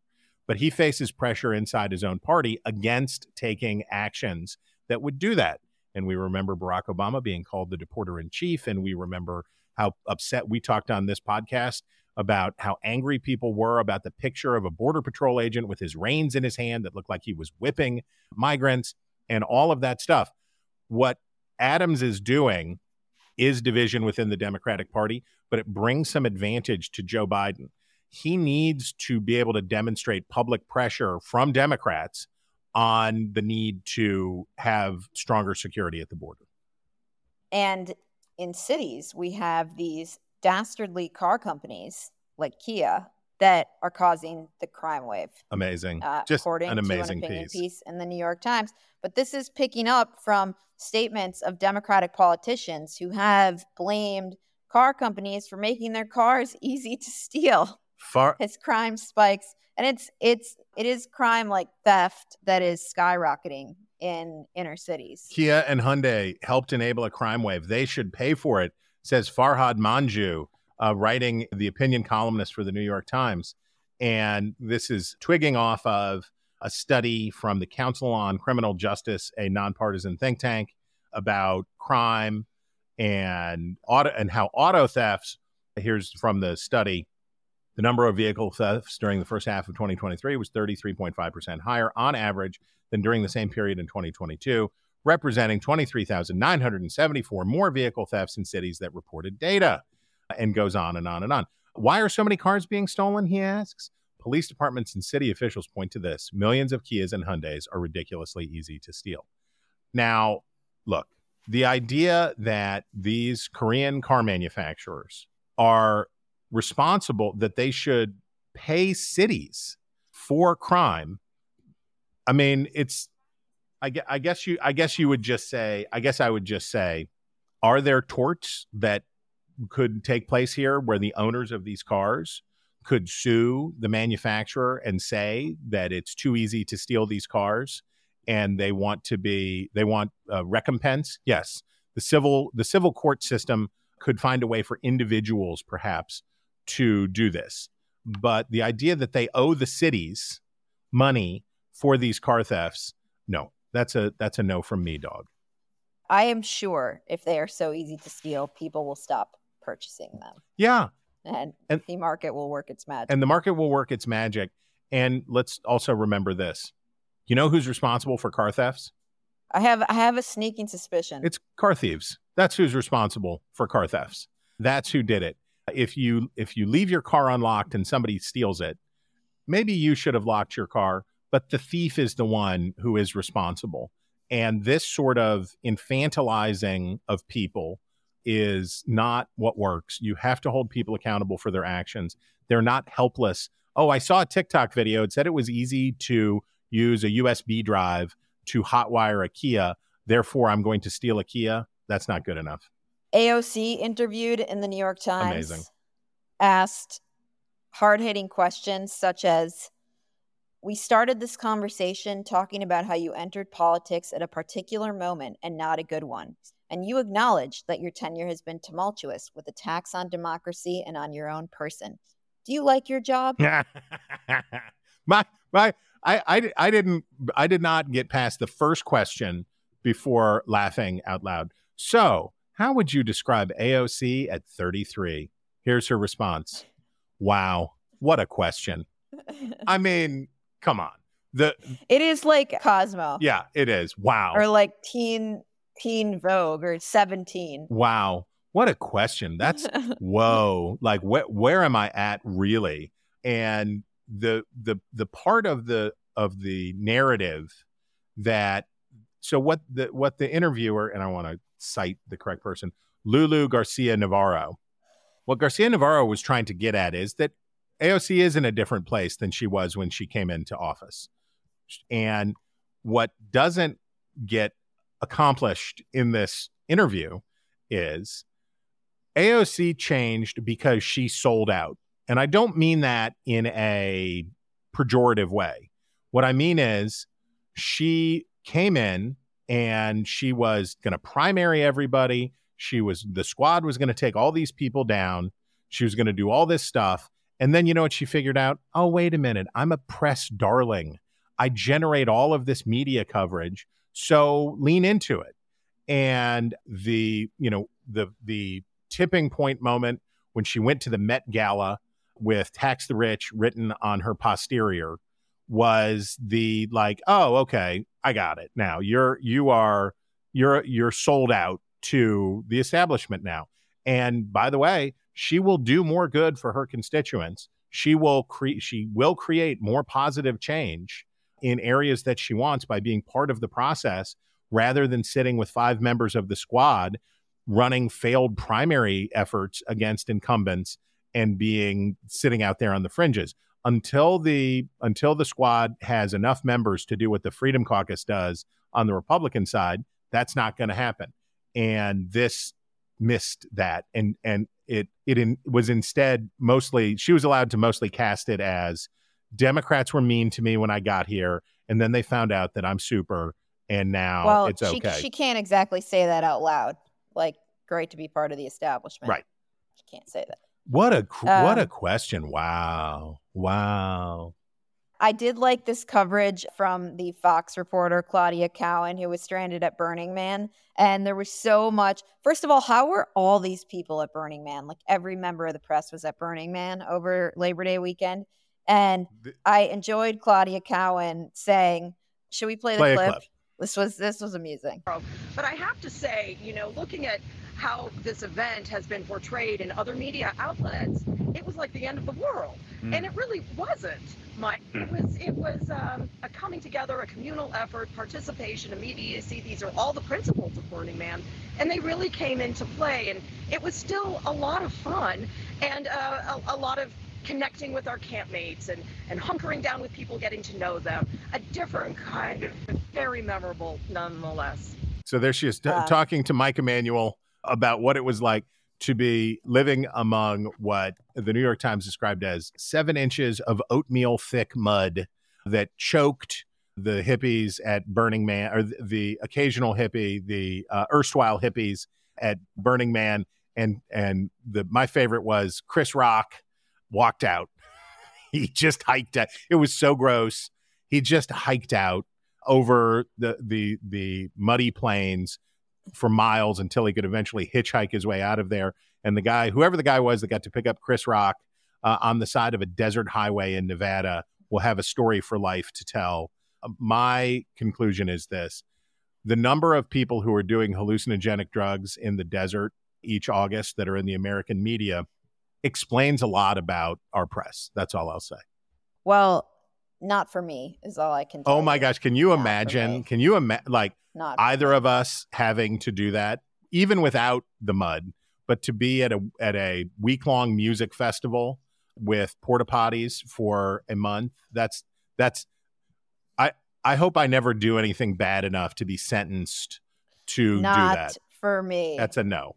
But he faces pressure inside his own party against taking actions that would do that and we remember Barack Obama being called the deporter in chief. And we remember how upset we talked on this podcast about how angry people were about the picture of a Border Patrol agent with his reins in his hand that looked like he was whipping migrants and all of that stuff. What Adams is doing is division within the Democratic Party, but it brings some advantage to Joe Biden. He needs to be able to demonstrate public pressure from Democrats on the need to have stronger security at the border. And in cities, we have these dastardly car companies like Kia that are causing the crime wave. Amazing. uh, Just according an amazing to an piece. piece in the New York Times. But this is picking up from statements of Democratic politicians who have blamed car companies for making their cars easy to steal Far as crime spikes. And it's it's it is crime like theft that is skyrocketing in inner cities. Kia and Hyundai helped enable a crime wave. They should pay for it, says Farhad Manjoo, uh, writing the opinion columnist for the New York Times. And this is twigging off of a study from the Council on Criminal Justice, a nonpartisan think tank, about crime and auto and how auto thefts. Here's from the study. The number of vehicle thefts during the first half of 2023 was 33.5% higher on average than during the same period in 2022, representing 23,974 more vehicle thefts in cities that reported data. And goes on and on and on. Why are so many cars being stolen? He asks. Police departments and city officials point to this. Millions of Kias and Hyundais are ridiculously easy to steal. Now, look, the idea that these Korean car manufacturers are responsible, that they should pay cities for crime. I mean, it's, I, I guess you, I guess you would just say, I guess I would just say, are there torts that could take place here where the owners of these cars could sue the manufacturer and say that it's too easy to steal these cars and they want to be they want uh, recompense yes the civil the civil court system could find a way for individuals perhaps to do this but the idea that they owe the cities money for these car thefts no that's a that's a no from me dog I am sure if they are so easy to steal, people will stop purchasing them. yeah And, And- the market will work its magic. and the market will work its magic and let's also remember this you know who's responsible for car thefts I have I have a sneaking suspicion. It's car thieves. That's who's responsible for car thefts. That's who did it. If you if you leave your car unlocked and somebody steals it, maybe you should have locked your car, but the thief is the one who is responsible. And this sort of infantilizing of people is not what works. You have to hold people accountable for their actions. They're not helpless. Oh, I saw a TikTok video. It said it was easy to use a USB drive to hotwire a Kia. Therefore, I'm going to steal a Kia. That's not good enough. AOC interviewed in the New York Times Amazing. asked hard hitting questions such as We started this conversation talking about how you entered politics at a particular moment and not a good one. And you acknowledged that your tenure has been tumultuous with attacks on democracy and on your own person. Do you like your job? my my I, I I didn't I did not get past the first question before laughing out loud. So, how would you describe AOC at 33? Here's her response. Wow, what a question. I mean, come on. The It is like Cosmo yeah, it is. Wow. or like Teen Teen Vogue or 17. Wow. What a question. That's whoa. Like where where am I at really? And the the the part of the of the narrative that so what the what the interviewer and I want to cite the correct person, Lulu Garcia Navarro. What Garcia Navarro was trying to get at is that AOC is in a different place than she was when she came into office. And what doesn't get accomplished in this interview is AOC changed because she sold out. And I don't mean that in a pejorative way. What I mean is she came in and she was going to primary everybody. She was, the squad was going to take all these people down. She was going to do all this stuff. And then you know what she figured out? Oh, wait a minute. I'm a press darling. I generate all of this media coverage. So lean into it. And the, you know, the, the, tipping point moment when she went to the Met Gala with Tax the Rich written on her posterior was the like, oh, okay, I got it. Now you're you are you're you're sold out to the establishment now. And by the way, she will do more good for her constituents. She will create she will create more positive change in areas that she wants by being part of the process rather than sitting with five members of the squad running failed primary efforts against incumbents and being sitting out there on the fringes until the until the squad has enough members to do what the freedom caucus does on the republican side that's not going to happen and this missed that and and it it in, was instead mostly she was allowed to mostly cast it as democrats were mean to me when i got here and then they found out that i'm super and now well, it's she, okay she can't exactly say that out loud. Like, great to be part of the establishment. Right. She can't say that. What a cr- what a Um, question! Wow, wow. I did like this coverage from the Fox reporter Claudia Cowan, who was stranded at Burning Man. And there was so much. First of all, how were all these people at Burning Man? Like every member of the press was at Burning Man over Labor Day weekend. And Th- I enjoyed Claudia Cowan saying, Should we play the Play a clip? clip. This was this was amusing. But I have to say, you know, looking at how this event has been portrayed in other media outlets, it was like the end of the world, and it really wasn't. Mike, it was it was um, a coming together, a communal effort, participation, immediacy. These are all the principles of Burning Man, and they really came into play. And it was still a lot of fun and uh, a, a lot of connecting with our campmates and, and hunkering down with people, getting to know them. A different kind of very memorable nonetheless. So there she is t- Uh, talking to Mike Emanuel about what it was like to be living among what the New York Times described as seven inches of oatmeal thick mud that choked the hippies at Burning Man, or the occasional hippie, the uh, erstwhile hippies at Burning Man, and and the my favorite was Chris Rock walked out. he just hiked out. It was so gross. He just hiked out over the the the muddy plains for miles until he could eventually hitchhike his way out of there. And the guy, whoever the guy was that got to pick up Chris Rock uh, on the side of a desert highway in Nevada, will have a story for life to tell. Uh, my conclusion is this the number of people who are doing hallucinogenic drugs in the desert each August that are in the American media explains a lot about our press. That's all I'll say. Well, not for me is all I can. oh my you. gosh, can you Not imagine? Can you imagine like Not either of us having to do that, even without the mud, but to be at a at a week long music festival with porta potties for a month? That's that's. I I hope I never do anything bad enough to be sentenced to do Not that. for me. That's a no.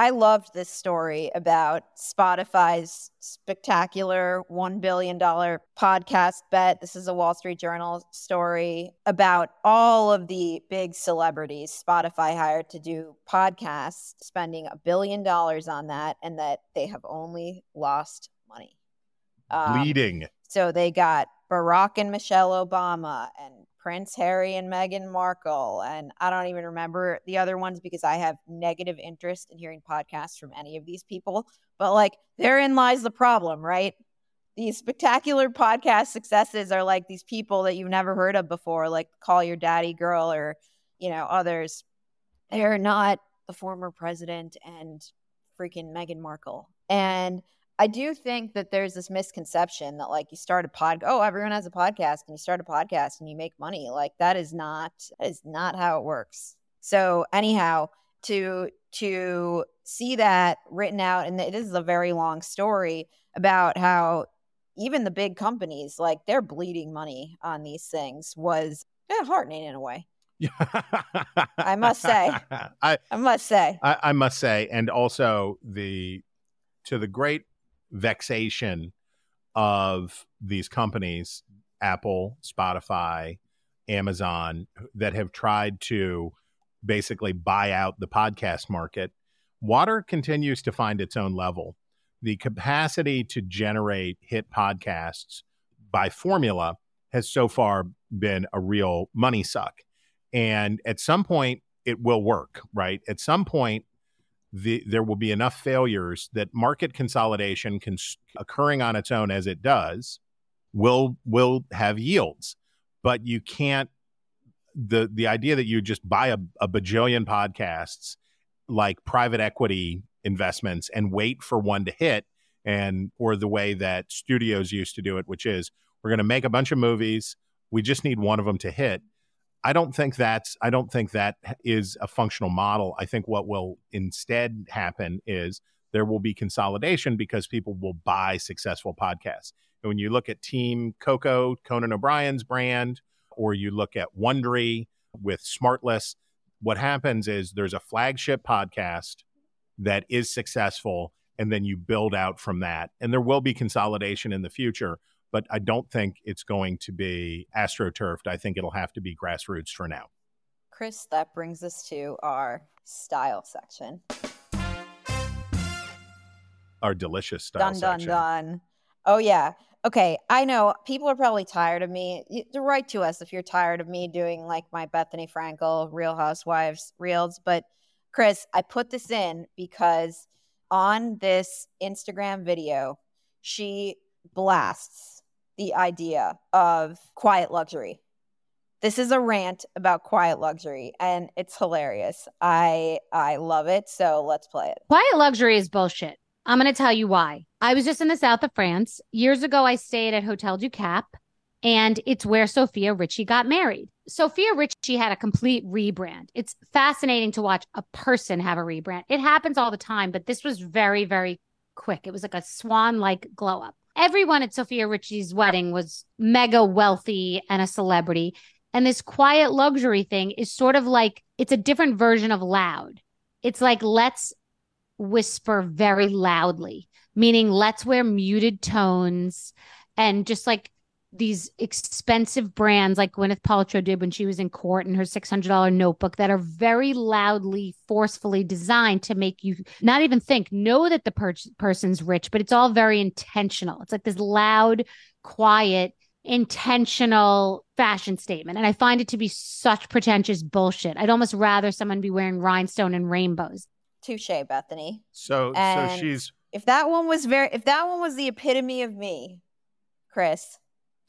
I loved this story about Spotify's spectacular $1 billion podcast bet. This is a Wall Street Journal story about all of the big celebrities Spotify hired to do podcasts, spending a billion dollars on that, and that they have only lost money. Um, Bleeding. So they got Barack and Michelle Obama and Prince Harry and Meghan Markle. And I don't even remember the other ones because I have negative interest in hearing podcasts from any of these people. But like, therein lies the problem, right? These spectacular podcast successes are like these people that you've never heard of before, like Call Your Daddy Girl or, you know, others. They're not the former president and freaking Meghan Markle. And I do think that there's this misconception that like you start a pod oh everyone has a podcast and you start a podcast and you make money like that is not that is not how it works. So anyhow, to to see that written out and this is a very long story about how even the big companies like they're bleeding money on these things was eh, heartening in a way. I must say. I I must say. I, I must say, and also the to the great vexation of these companies, Apple, Spotify, Amazon, that have tried to basically buy out the podcast market. Water continues to find its own level. The capacity to generate hit podcasts by formula has so far been a real money suck. And at some point, it will work, right? At some point, the, there will be enough failures that market consolidation can occurring on its own as it does will will have yields. But you can't the the idea that you just buy a, a bajillion podcasts like private equity investments and wait for one to hit and or the way that studios used to do it which is we're going to make a bunch of movies. We just need one of them to hit I don't think that's I don't think that is a functional model. I think what will instead happen is there will be consolidation because people will buy successful podcasts. And when you look at Team Coco, Conan O'Brien's brand, or you look at Wondery with Smartless, what happens is there's a flagship podcast that is successful, and then you build out from that. And there will be consolidation in the future but I don't think it's going to be astroturfed. I think it'll have to be grassroots for now. Chris, that brings us to our style section. Our delicious style dun section. dun dun. Oh yeah. Okay, I know people are probably tired of me. You- to Write to us if you're tired of me doing like my Bethenny Frankel Real Housewives reels. But Chris, I put this in because on this Instagram video, she blasts the idea of quiet luxury. This is a rant about quiet luxury and it's hilarious. I I love it. So let's play it. Quiet luxury is bullshit. I'm going to tell you why. I was just in the south of France. Years ago, I stayed at Hotel du Cap, and it's where Sofia Richie got married. Sofia Richie had a complete rebrand. It's fascinating to watch a person have a rebrand. It happens all the time, but this was very, very quick. It was like a swan like glow up. Everyone at Sofia Richie's wedding was mega wealthy and a celebrity. And this quiet luxury thing is sort of like it's a different version of loud. It's like, let's whisper very loudly, meaning let's wear muted tones and just like these expensive brands like Gwyneth Paltrow did when she was in court in her $600 notebook that are very loudly, forcefully designed to make you not even think, know that the per- person's rich, but it's all very intentional. It's like this loud, quiet, intentional fashion statement. And I find it to be such pretentious bullshit. I'd almost rather someone be wearing rhinestone and rainbows. Touche, Bethenny. So, And so she's If that one was very, if that one was the epitome of me, Chris,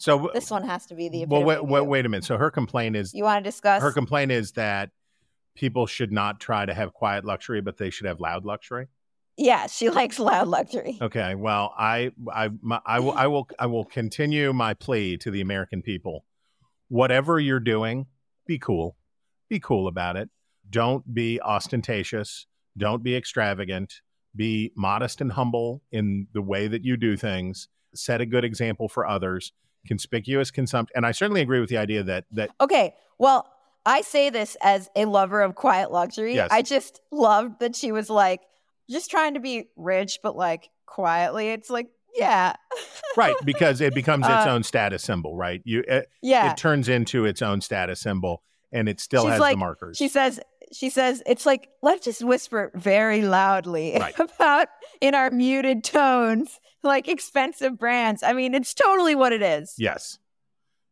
so. this one has to be the well, wait, wait, wait a minute. So her complaint is You want to discuss? her complaint is that people should not try to have quiet luxury, but they should have loud luxury. yeah, she likes loud luxury. Okay. Well, I, I, my, I will, I will, I will continue my plea to the American people. Whatever you're doing, be cool. Be cool about it. Don't be ostentatious. Don't be extravagant. Be modest and humble in the way that you do things. Set a good example for others. Conspicuous consumption. And I certainly agree with the idea that that Okay, well, I say this as a lover of quiet luxury. Yes. I just loved that she was like, just trying to be rich, but like quietly. It's like, yeah, right because it becomes its Uh, own status symbol, right? You it, yeah. it turns into its own status symbol, and it still She's has like, the markers. She says, she says, it's like, let's just whisper very loudly Right. about in our muted tones, like expensive brands. I mean, it's totally what it is. Yes.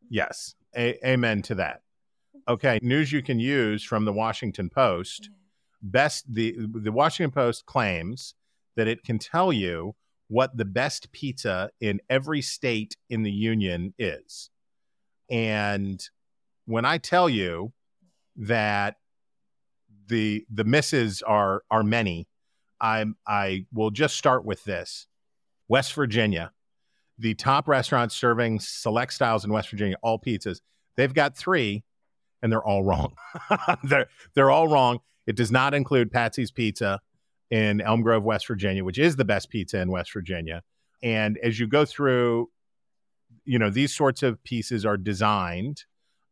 Yes. A- amen to that. Okay. News you can use from the Washington Post. Mm-hmm. Best the the Washington Post claims that it can tell you what the best pizza in every state in the union is. And when I tell you that the the misses are are many, I'm I will just start with this. West Virginia, the top restaurants serving select styles in West Virginia, all pizzas, they've got three, and they're all wrong. they're they're all wrong. It does not include Patsy's Pizza in Elm Grove, West Virginia, which is the best pizza in West Virginia. And as you go through, you know, these sorts of pieces are designed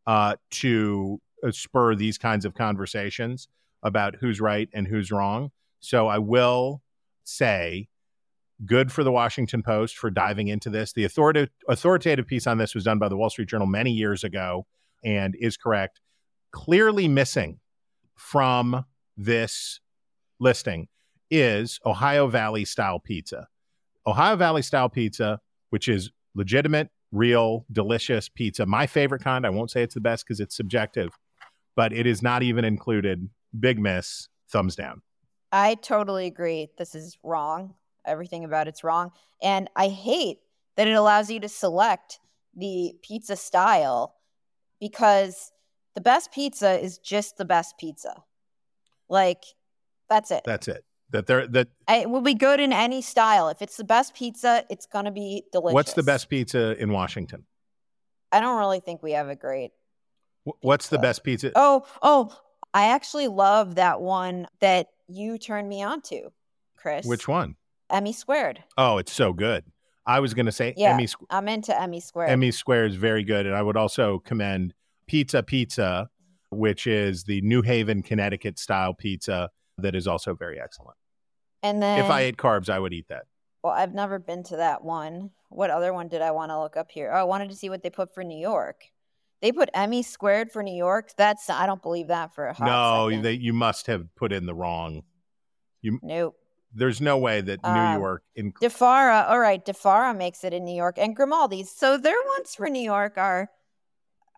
uh, to spur these kinds of conversations about who's right and who's wrong. So I will say good for the Washington Post for diving into this. The authoritative authoritative piece on this was done by the Wall Street Journal many years ago and is correct. Clearly missing from this listing is Ohio Valley style pizza. Ohio Valley style pizza, which is legitimate, real, delicious pizza. My favorite kind. I won't say it's the best because it's subjective, but it is not even included. Big miss, thumbs down. I totally agree. This is wrong. Everything about it's wrong. And I hate that it allows you to select the pizza style because the best pizza is just the best pizza. Like, that's it. That's it. That they're that It will be good in any style. If it's the best pizza, it's going to be delicious. what's the best pizza in Washington? I don't really think we have a great. Wh- What's the best pizza? Oh, oh, I actually love that one that you turned me on to, Chris. Which one? Emmy Squared. Oh, it's so good. I was going to say Yeah, Emmy I'm into Emmy Squared. Emmy Square is very good, and I would also commend Pizza Pizza, which is the New Haven, Connecticut style pizza that is also very excellent. And then, if I ate carbs, I would eat that. well, I've never been to that one. What other one did I want to look up here? Oh, I wanted to see what they put for New York. They put Emmy Squared for New York. That's I don't believe that for a hot no, second. they, you must have put in the wrong. You Nope. there's no way that New Um, York in Di Fara, all right, Di Fara makes it in New York, and Grimaldi's. So their ones for New York are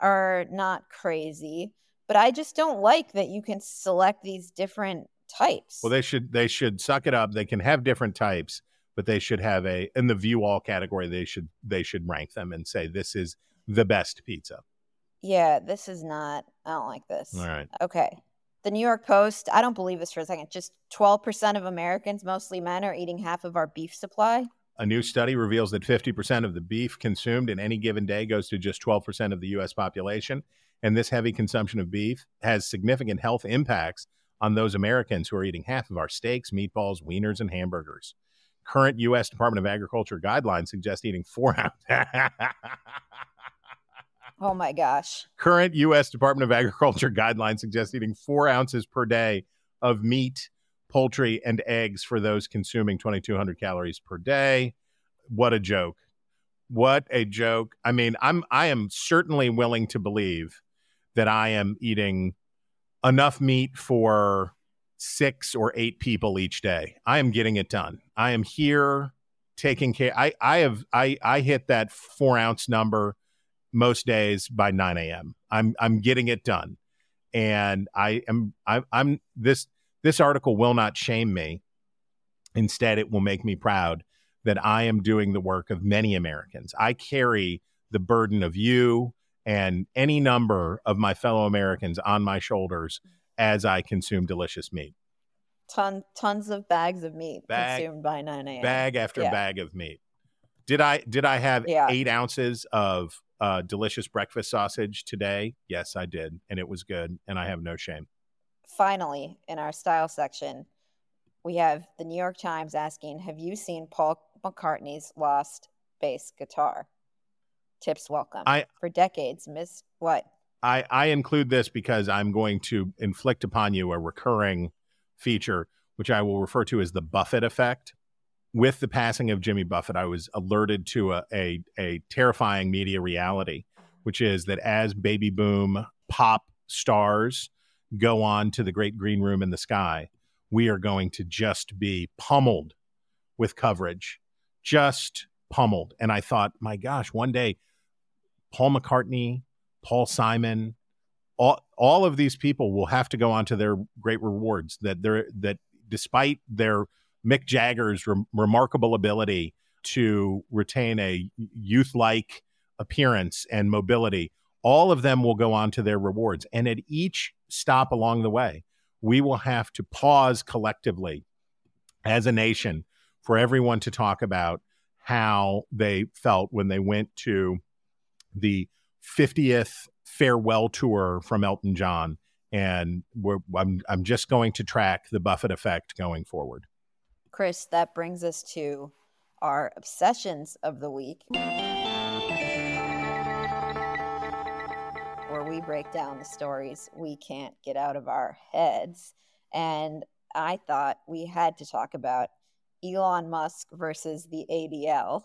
are not crazy, but I just don't like that you can select these different types. well they should they should suck it up. They can have different types, but they should have a in the view all category. They should they should rank them and say this is the best pizza. Yeah, this is not. I don't like this. All right. Okay. The New York Post, I don't believe this for a second. Just 12% of Americans, mostly men, are eating half of our beef supply. A new study reveals that 50% of the beef consumed in any given day goes to just 12% of the U.S. population. And this heavy consumption of beef has significant health impacts on those Americans who are eating half of our steaks, meatballs, wieners, and hamburgers. Current U.S. Department of Agriculture guidelines suggest eating four ounces. Oh my gosh. Current U.S. Department of Agriculture guidelines suggest eating four ounces per day of meat poultry, and eggs for those consuming 2,200 calories per day. What a joke. What a joke. I mean, I'm I am certainly willing to believe that I am eating enough meat for six or eight people each day. I am getting it done. I am here taking care. I I have I I hit that four ounce number most days by 9 a.m. I'm I'm getting it done, and I am I, I'm this this article will not shame me. Instead, it will make me proud that I am doing the work of many Americans. I carry the burden of you and any number of my fellow Americans on my shoulders as I consume delicious meat. Ton, tons of bags of meat Bag- consumed by 9 a.m. Bag after Yeah. bag of meat. Did I did I have Yeah. eight ounces of uh, delicious breakfast sausage today? Yes, I did, and it was good, and I have no shame. Finally, in our style section, we have the New York Times asking, Have you seen Paul McCartney's lost bass guitar? Tips welcome. I- For decades, Miss what? I, I include this because I'm going to inflict upon you a recurring feature, which I will refer to as the Buffett effect. With the passing of Jimmy Buffett, I was alerted to a, a, a terrifying media reality, which is that as baby boom pop stars go on to the great green room in the sky, we are going to just be pummeled with coverage, just pummeled. And I thought, my gosh, one day, Paul McCartney, Paul Simon, all all of these people will have to go on to their great rewards. That they're that despite their Mick Jagger's rem- remarkable ability to retain a youth like appearance and mobility, all of them will go on to their rewards. And at each stop along the way, we will have to pause collectively as a nation for everyone to talk about how they felt when they went to the 50th farewell tour from Elton John. And I'm, I'm just going to track the Buffett effect going forward. Chris, that brings us to our obsessions of the week, where we break down the stories we can't get out of our heads. And I thought we had to talk about Elon Musk versus the ADL.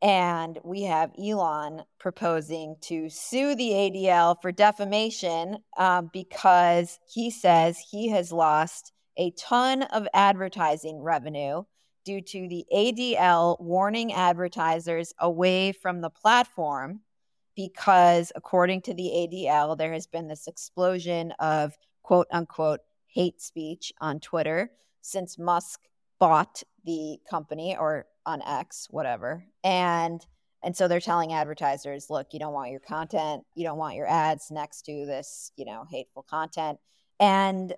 And we have Elon proposing to sue the ADL for defamation um, because he says he has lost a ton of advertising revenue due to the ADL warning advertisers away from the platform because, according to the ADL, there has been this explosion of quote unquote hate speech on Twitter since Musk bought the company or on X, whatever. And and so they're telling advertisers, look, you don't want your content, you don't want your ads next to this, you know, hateful content. And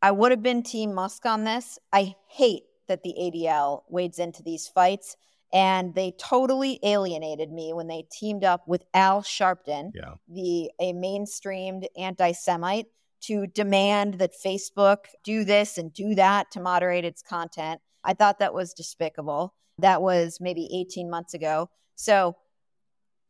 I would have been Team Musk on this. I hate that the ADL wades into these fights, and they totally alienated me when they teamed up with Al Sharpton, Yeah. the a mainstreamed anti-Semite, to demand that Facebook do this and do that to moderate its content. I thought that was despicable. That was maybe 18 months ago. So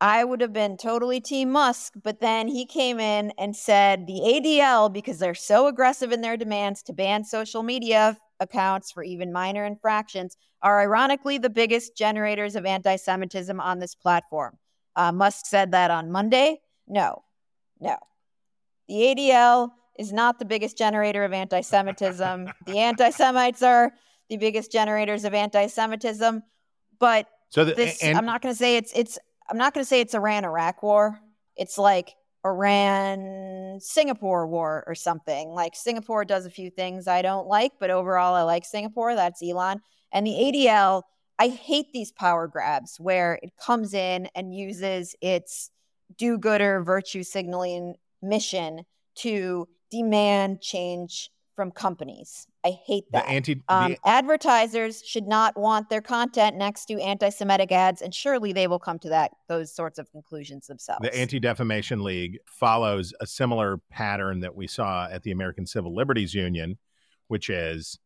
I would have been totally Team Musk, but then he came in and said the ADL, because they're so aggressive in their demands to ban social media accounts for even minor infractions, are ironically the biggest generators of anti Semitism on this platform. Uh, Musk said that on Monday. No, no. The ADL is not the biggest generator of anti Semitism. the anti Semites are the biggest generators of anti Semitism. But So the, this and I'm not going to say it's it's I'm not going to say it's Iran Iraq war. It's like Iran Singapore war or something. Like Singapore does a few things I don't like, but overall I like Singapore. That's Elon. And the ADL, I hate these power grabs where it comes in and uses its do-gooder virtue signaling mission to demand change from companies. I hate the that. anti Um, the, advertisers should not want their content next to anti-Semitic ads, and surely they will come to that those sorts of conclusions themselves. the Anti Defamation League follows a similar pattern that we saw at the American Civil Liberties Union, which is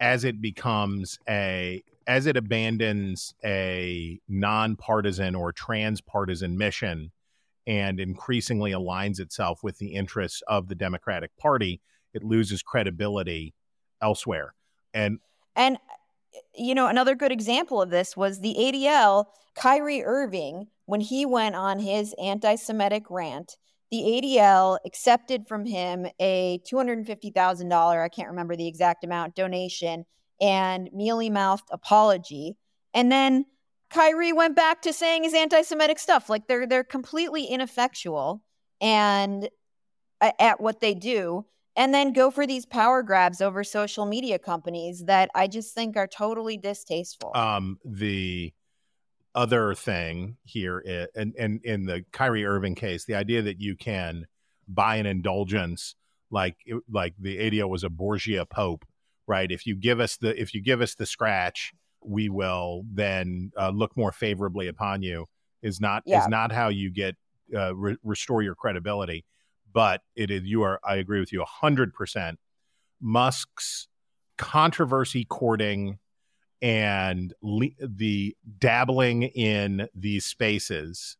as it becomes a as it abandons a nonpartisan or transpartisan mission and increasingly aligns itself with the interests of the Democratic Party, it loses credibility elsewhere. And And you know, another good example of this was the ADL, Kyrie Irving, when he went on his anti-Semitic rant. The ADL accepted from him a $250,000, I can't remember the exact amount, donation and mealy mouthed apology. And then Kyrie went back to saying his anti-Semitic stuff. Like they're they're completely ineffectual and uh, at what they do and then go for these power grabs over social media companies that I just think are totally distasteful. Um, the other thing here, is, and and in the Kyrie Irving case, the idea that you can buy an indulgence like like the ADL was a Borgia Pope, right? If you give us the if you give us the scratch, we will then uh, look more favorably upon you. Is not Yeah. is not how you get uh, re- restore your credibility. But it is you are. I agree with you hundred percent. Musk's controversy courting and le- the dabbling in these spaces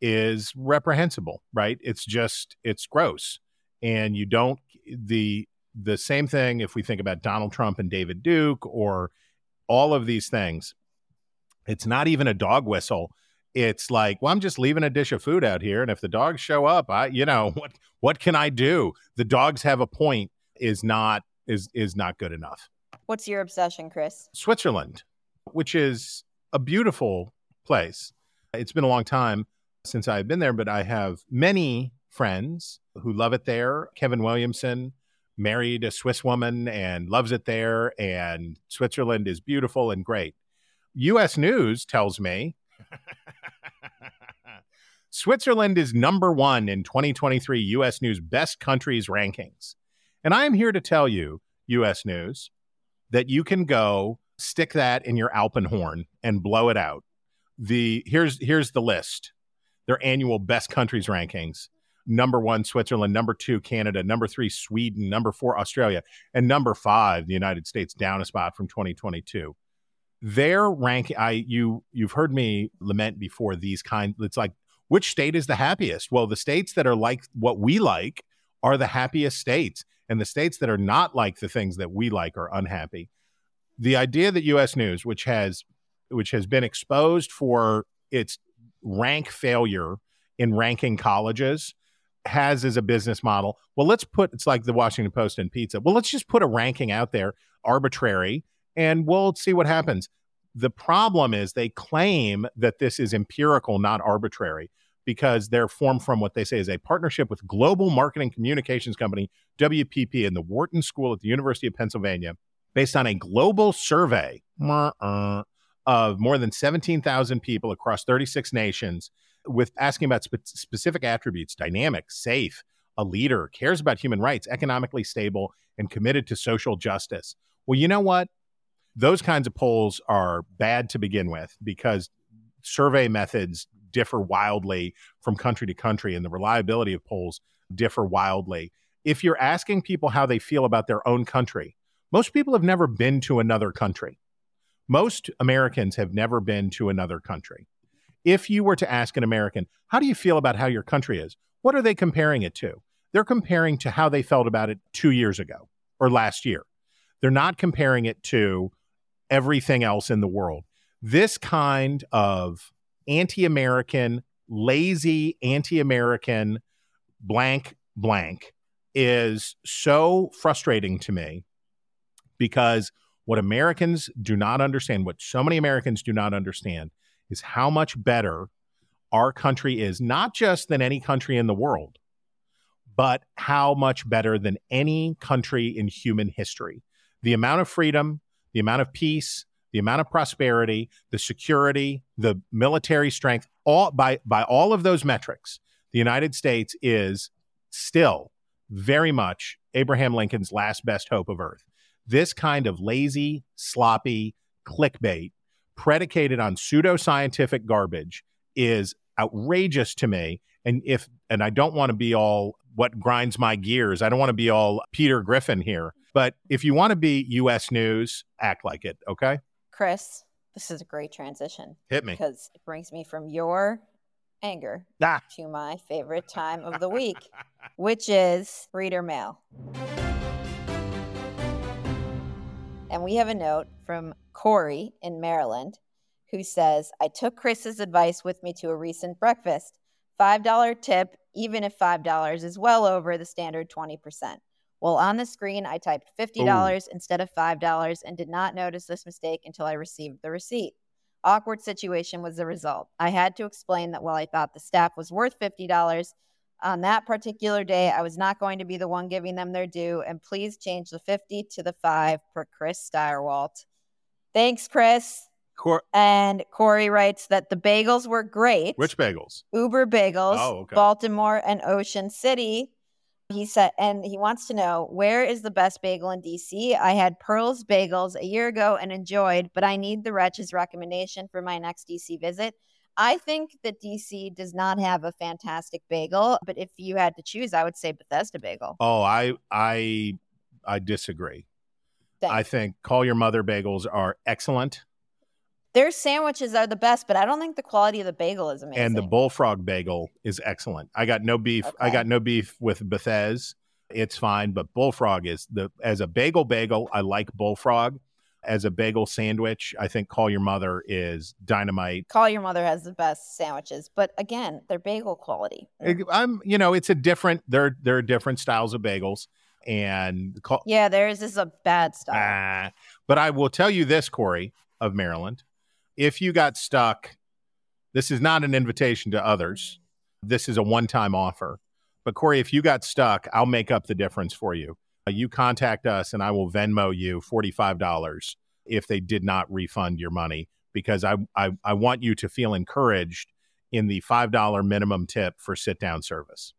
is reprehensible right it's just it's gross and you don't the the same thing if we think about Donald Trump and David Duke or all of these things it's not even a dog whistle it's like well i'm just leaving a dish of food out here and if the dogs show up i you know what what can i do the dogs have a point is not is is not good enough What's your obsession, Chris? Switzerland, which is a beautiful place. It's been a long time since I've been there, but I have many friends who love it there. Kevin Williamson married a Swiss woman and loves it there, and Switzerland is beautiful and great. US News tells me Switzerland is number one in 2023 US News Best Countries rankings. And I am here to tell you, US News, that you can go stick that in your Alpenhorn and blow it out. The here's here's the list. Their annual best countries rankings. Number one, Switzerland. Number two, Canada. Number three, Sweden. Number four, Australia. And number five, the United States, down a spot from 2022. Their rank, I you you've heard me lament before these kind. It's like which state is the happiest? Well, the states that are like what we like are the happiest states, and the states that are not like the things that we like are unhappy. The idea that U.S. News, which has which has been exposed for its rank failure in ranking colleges, has as a business model. Well, let's put it's like the Washington Post and pizza. Well, let's just put a ranking out there, arbitrary, and we'll see what happens. The problem is they claim that this is empirical, not arbitrary, because they're formed from what they say is a partnership with global marketing communications company WPP and the Wharton School at the University of Pennsylvania, based on a global survey uh, of more than 17,000 people across 36 nations, with asking about spe- specific attributes: dynamic, safe, a leader, cares about human rights, economically stable, and committed to social justice. Well, you know what? Those kinds of polls are bad to begin with because survey methods differ wildly from country to country and the reliability of polls differ wildly. If you're asking people how they feel about their own country, most people have never been to another country. Most Americans have never been to another country. If you were to ask an American, how do you feel about how your country is? What are they comparing it to? They're comparing to how they felt about it two years ago or last year. They're not comparing it to everything else in the world. This kind of anti American, lazy anti American blank blank is so frustrating to me because what Americans do not understand, what so many Americans do not understand, is how much better our country is, not just than any country in the world, but how much better than any country in human history. The amount of freedom, the amount of peace, the amount of prosperity, the security, the military strength, all by by all of those metrics, the United States is still very much Abraham Lincoln's last best hope of earth. This kind of lazy, sloppy clickbait predicated on pseudoscientific garbage is outrageous to me. And if and I don't want to be all what grinds my gears. I don't want to be all Peter Griffin here. But if you want to be US news, act like it, okay? Chris, this is a great transition. Hit me. Because it brings me from your anger Ah. to my favorite time of the week, which is reader mail. And we have a note from Corey in Maryland who says, I took Chris's advice with me to a recent breakfast. $5 tip, even if $5 is well over the standard 20%. Well, on the screen, I typed $50 Ooh. instead of $5 and did not notice this mistake until I received the receipt. Awkward situation was the result. I had to explain that while I thought the staff was worth $50, on that particular day, I was not going to be the one giving them their due, and please change the 50 to the 5 per Chris Stirewalt. Thanks, Chris. Cor- and Corey writes that the bagels were great. Which bagels? Uber Bagels, oh, okay. Baltimore and Ocean City. He said, and he wants to know where is the best bagel in DC? I had Pearl's Bagels a year ago and enjoyed, but I need the wretch's recommendation for my next DC visit. I think that DC does not have a fantastic bagel, but if you had to choose, I would say Bethesda Bagel. Oh, I I I disagree. Thanks. I think Call Your Mother bagels are excellent. Their sandwiches are the best, but I don't think the quality of the bagel is amazing. And the bullfrog bagel is excellent. I got no beef. Okay. I got no beef with Bethesda. It's fine, but bullfrog is the as a bagel bagel. I like bullfrog as a bagel sandwich. I think Call Your Mother is dynamite. Call Your Mother has the best sandwiches, but again, they're bagel quality. I'm, you know, it's a different. There, there are different styles of bagels, and call, yeah, theirs is a bad style. Uh, but I will tell you this, Corey of Maryland if you got stuck, this is not an invitation to others. This is a one time offer. But Corey, if you got stuck, I'll make up the difference for you. Uh, you contact us and I will Venmo you $45 if they did not refund your money because I, I, I want you to feel encouraged in the $5 minimum tip for sit down service.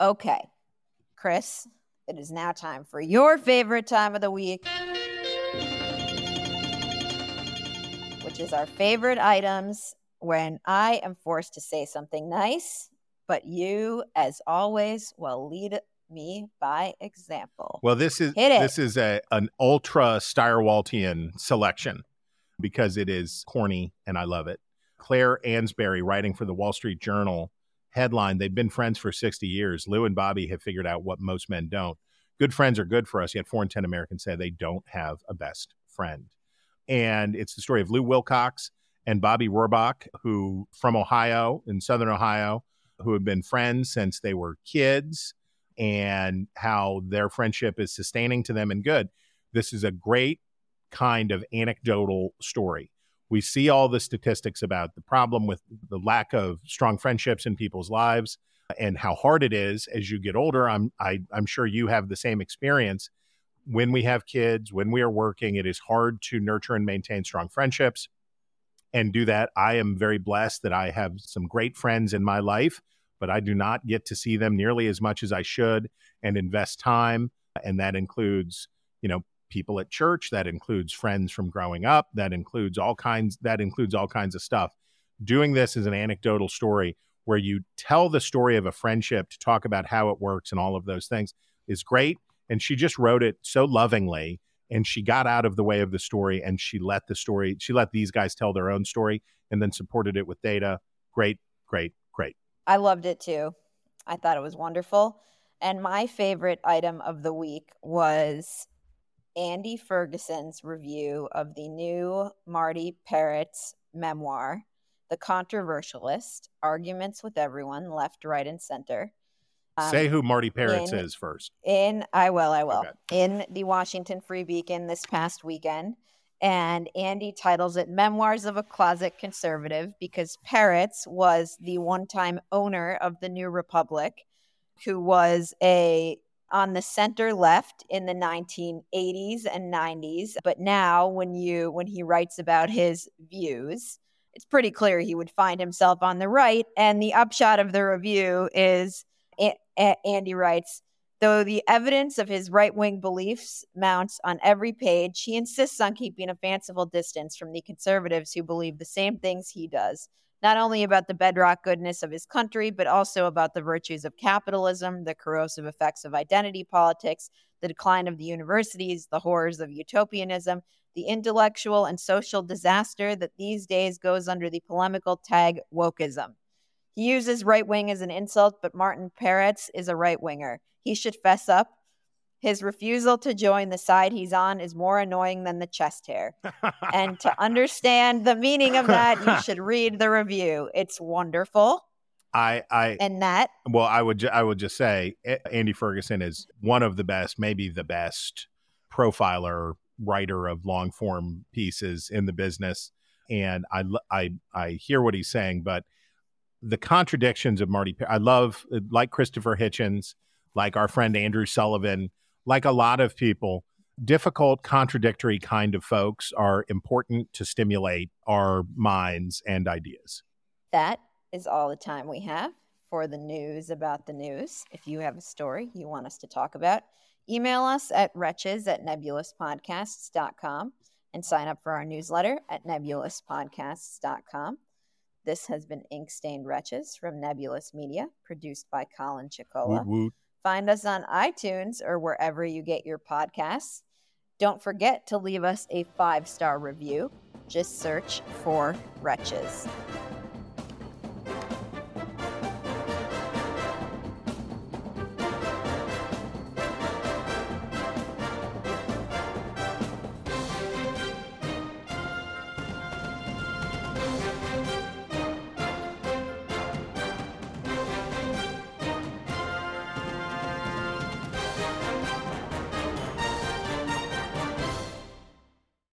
Okay. Chris, it is now time for your favorite time of the week. Which is our favorite items when I am forced to say something nice, but you, as always, will lead me by example. Well, this is this is a an ultra Stirewaltian selection because it is corny and I love it. Clare Ansberry, writing for the Wall Street Journal, headline: They've been friends for sixty years. Lou and Bobby have figured out what most men don't. Good friends are good for us, yet four in ten Americans say they don't have a best friend and it's the story of Lou Wilcox and Bobby Rohrbach, who from Ohio in Southern Ohio, who have been friends since they were kids, and how their friendship is sustaining to them and good. This is a great kind of anecdotal story. We see all the statistics about the problem with the lack of strong friendships in people's lives and how hard it is as you get older. I'm I, am i am sure you have the same experience when we have kids, when we are working, it is hard to nurture and maintain strong friendships and do that. I am very blessed that I have some great friends in my life, but I do not get to see them nearly as much as I should and invest time. And that includes, you know, people at church, that includes friends from growing up, that includes all kinds, that includes all kinds of stuff. Doing this is an anecdotal story where you tell the story of a friendship to talk about how it works and all of those things is great and she just wrote it so lovingly and she got out of the way of the story and she let the story she let these guys tell their own story and then supported it with data. Great great great. I loved it too. I thought it was wonderful. And my favorite item of the week was andy ferguson's review of the new marty peretz memoir the controversialist arguments with everyone left right and center um, Say who Marty Peretz in, is first. In I will, I will. Okay. In the Washington Free Beacon this past weekend. And Andy titles it Memoirs of a Closet Conservative because Peretz was the one time owner of the New Republic, who was a on the center left in the 1980s and 90s but now when you when he writes about his views it's pretty clear he would find himself on the right and the upshot of the review is a- Andy writes, though the evidence of his right wing beliefs mounts on every page, he insists on keeping a fanciful distance from the conservatives who believe the same things he does, not only about the bedrock goodness of his country, but also about the virtues of capitalism, the corrosive effects of identity politics, the decline of the universities, the horrors of utopianism, the intellectual and social disaster that these days goes under the polemical tag wokeism. He uses right wing as an insult, but Martin Peretz is a right winger. He should fess up. His refusal to join the side he's on is more annoying than the chest hair. and to understand the meaning of that, you should read the review. It's wonderful. I, I, And that, well, I would, ju- I would just say Andy Ferguson is one of the best, maybe the best profiler writer of long form pieces in the business. And I, I, I hear what he's saying, but the contradictions of Marty, I love, like Christopher Hitchens, like our friend Andrew Sullivan, like a lot of people, difficult, contradictory kind of folks are important to stimulate our minds and ideas. that is all the time we have for the news about the news. If you have a story you want us to talk about, email us at wretches at nebulouspodcasts.com and sign up for our newsletter at nebulouspodcasts.com. This has been Ink Stained Wretches from Nebulous Media, produced by Colin Chicola. Woot woot. Find us on iTunes or wherever you get your podcasts. Don't forget to leave us a five star review. Just search for Wretches.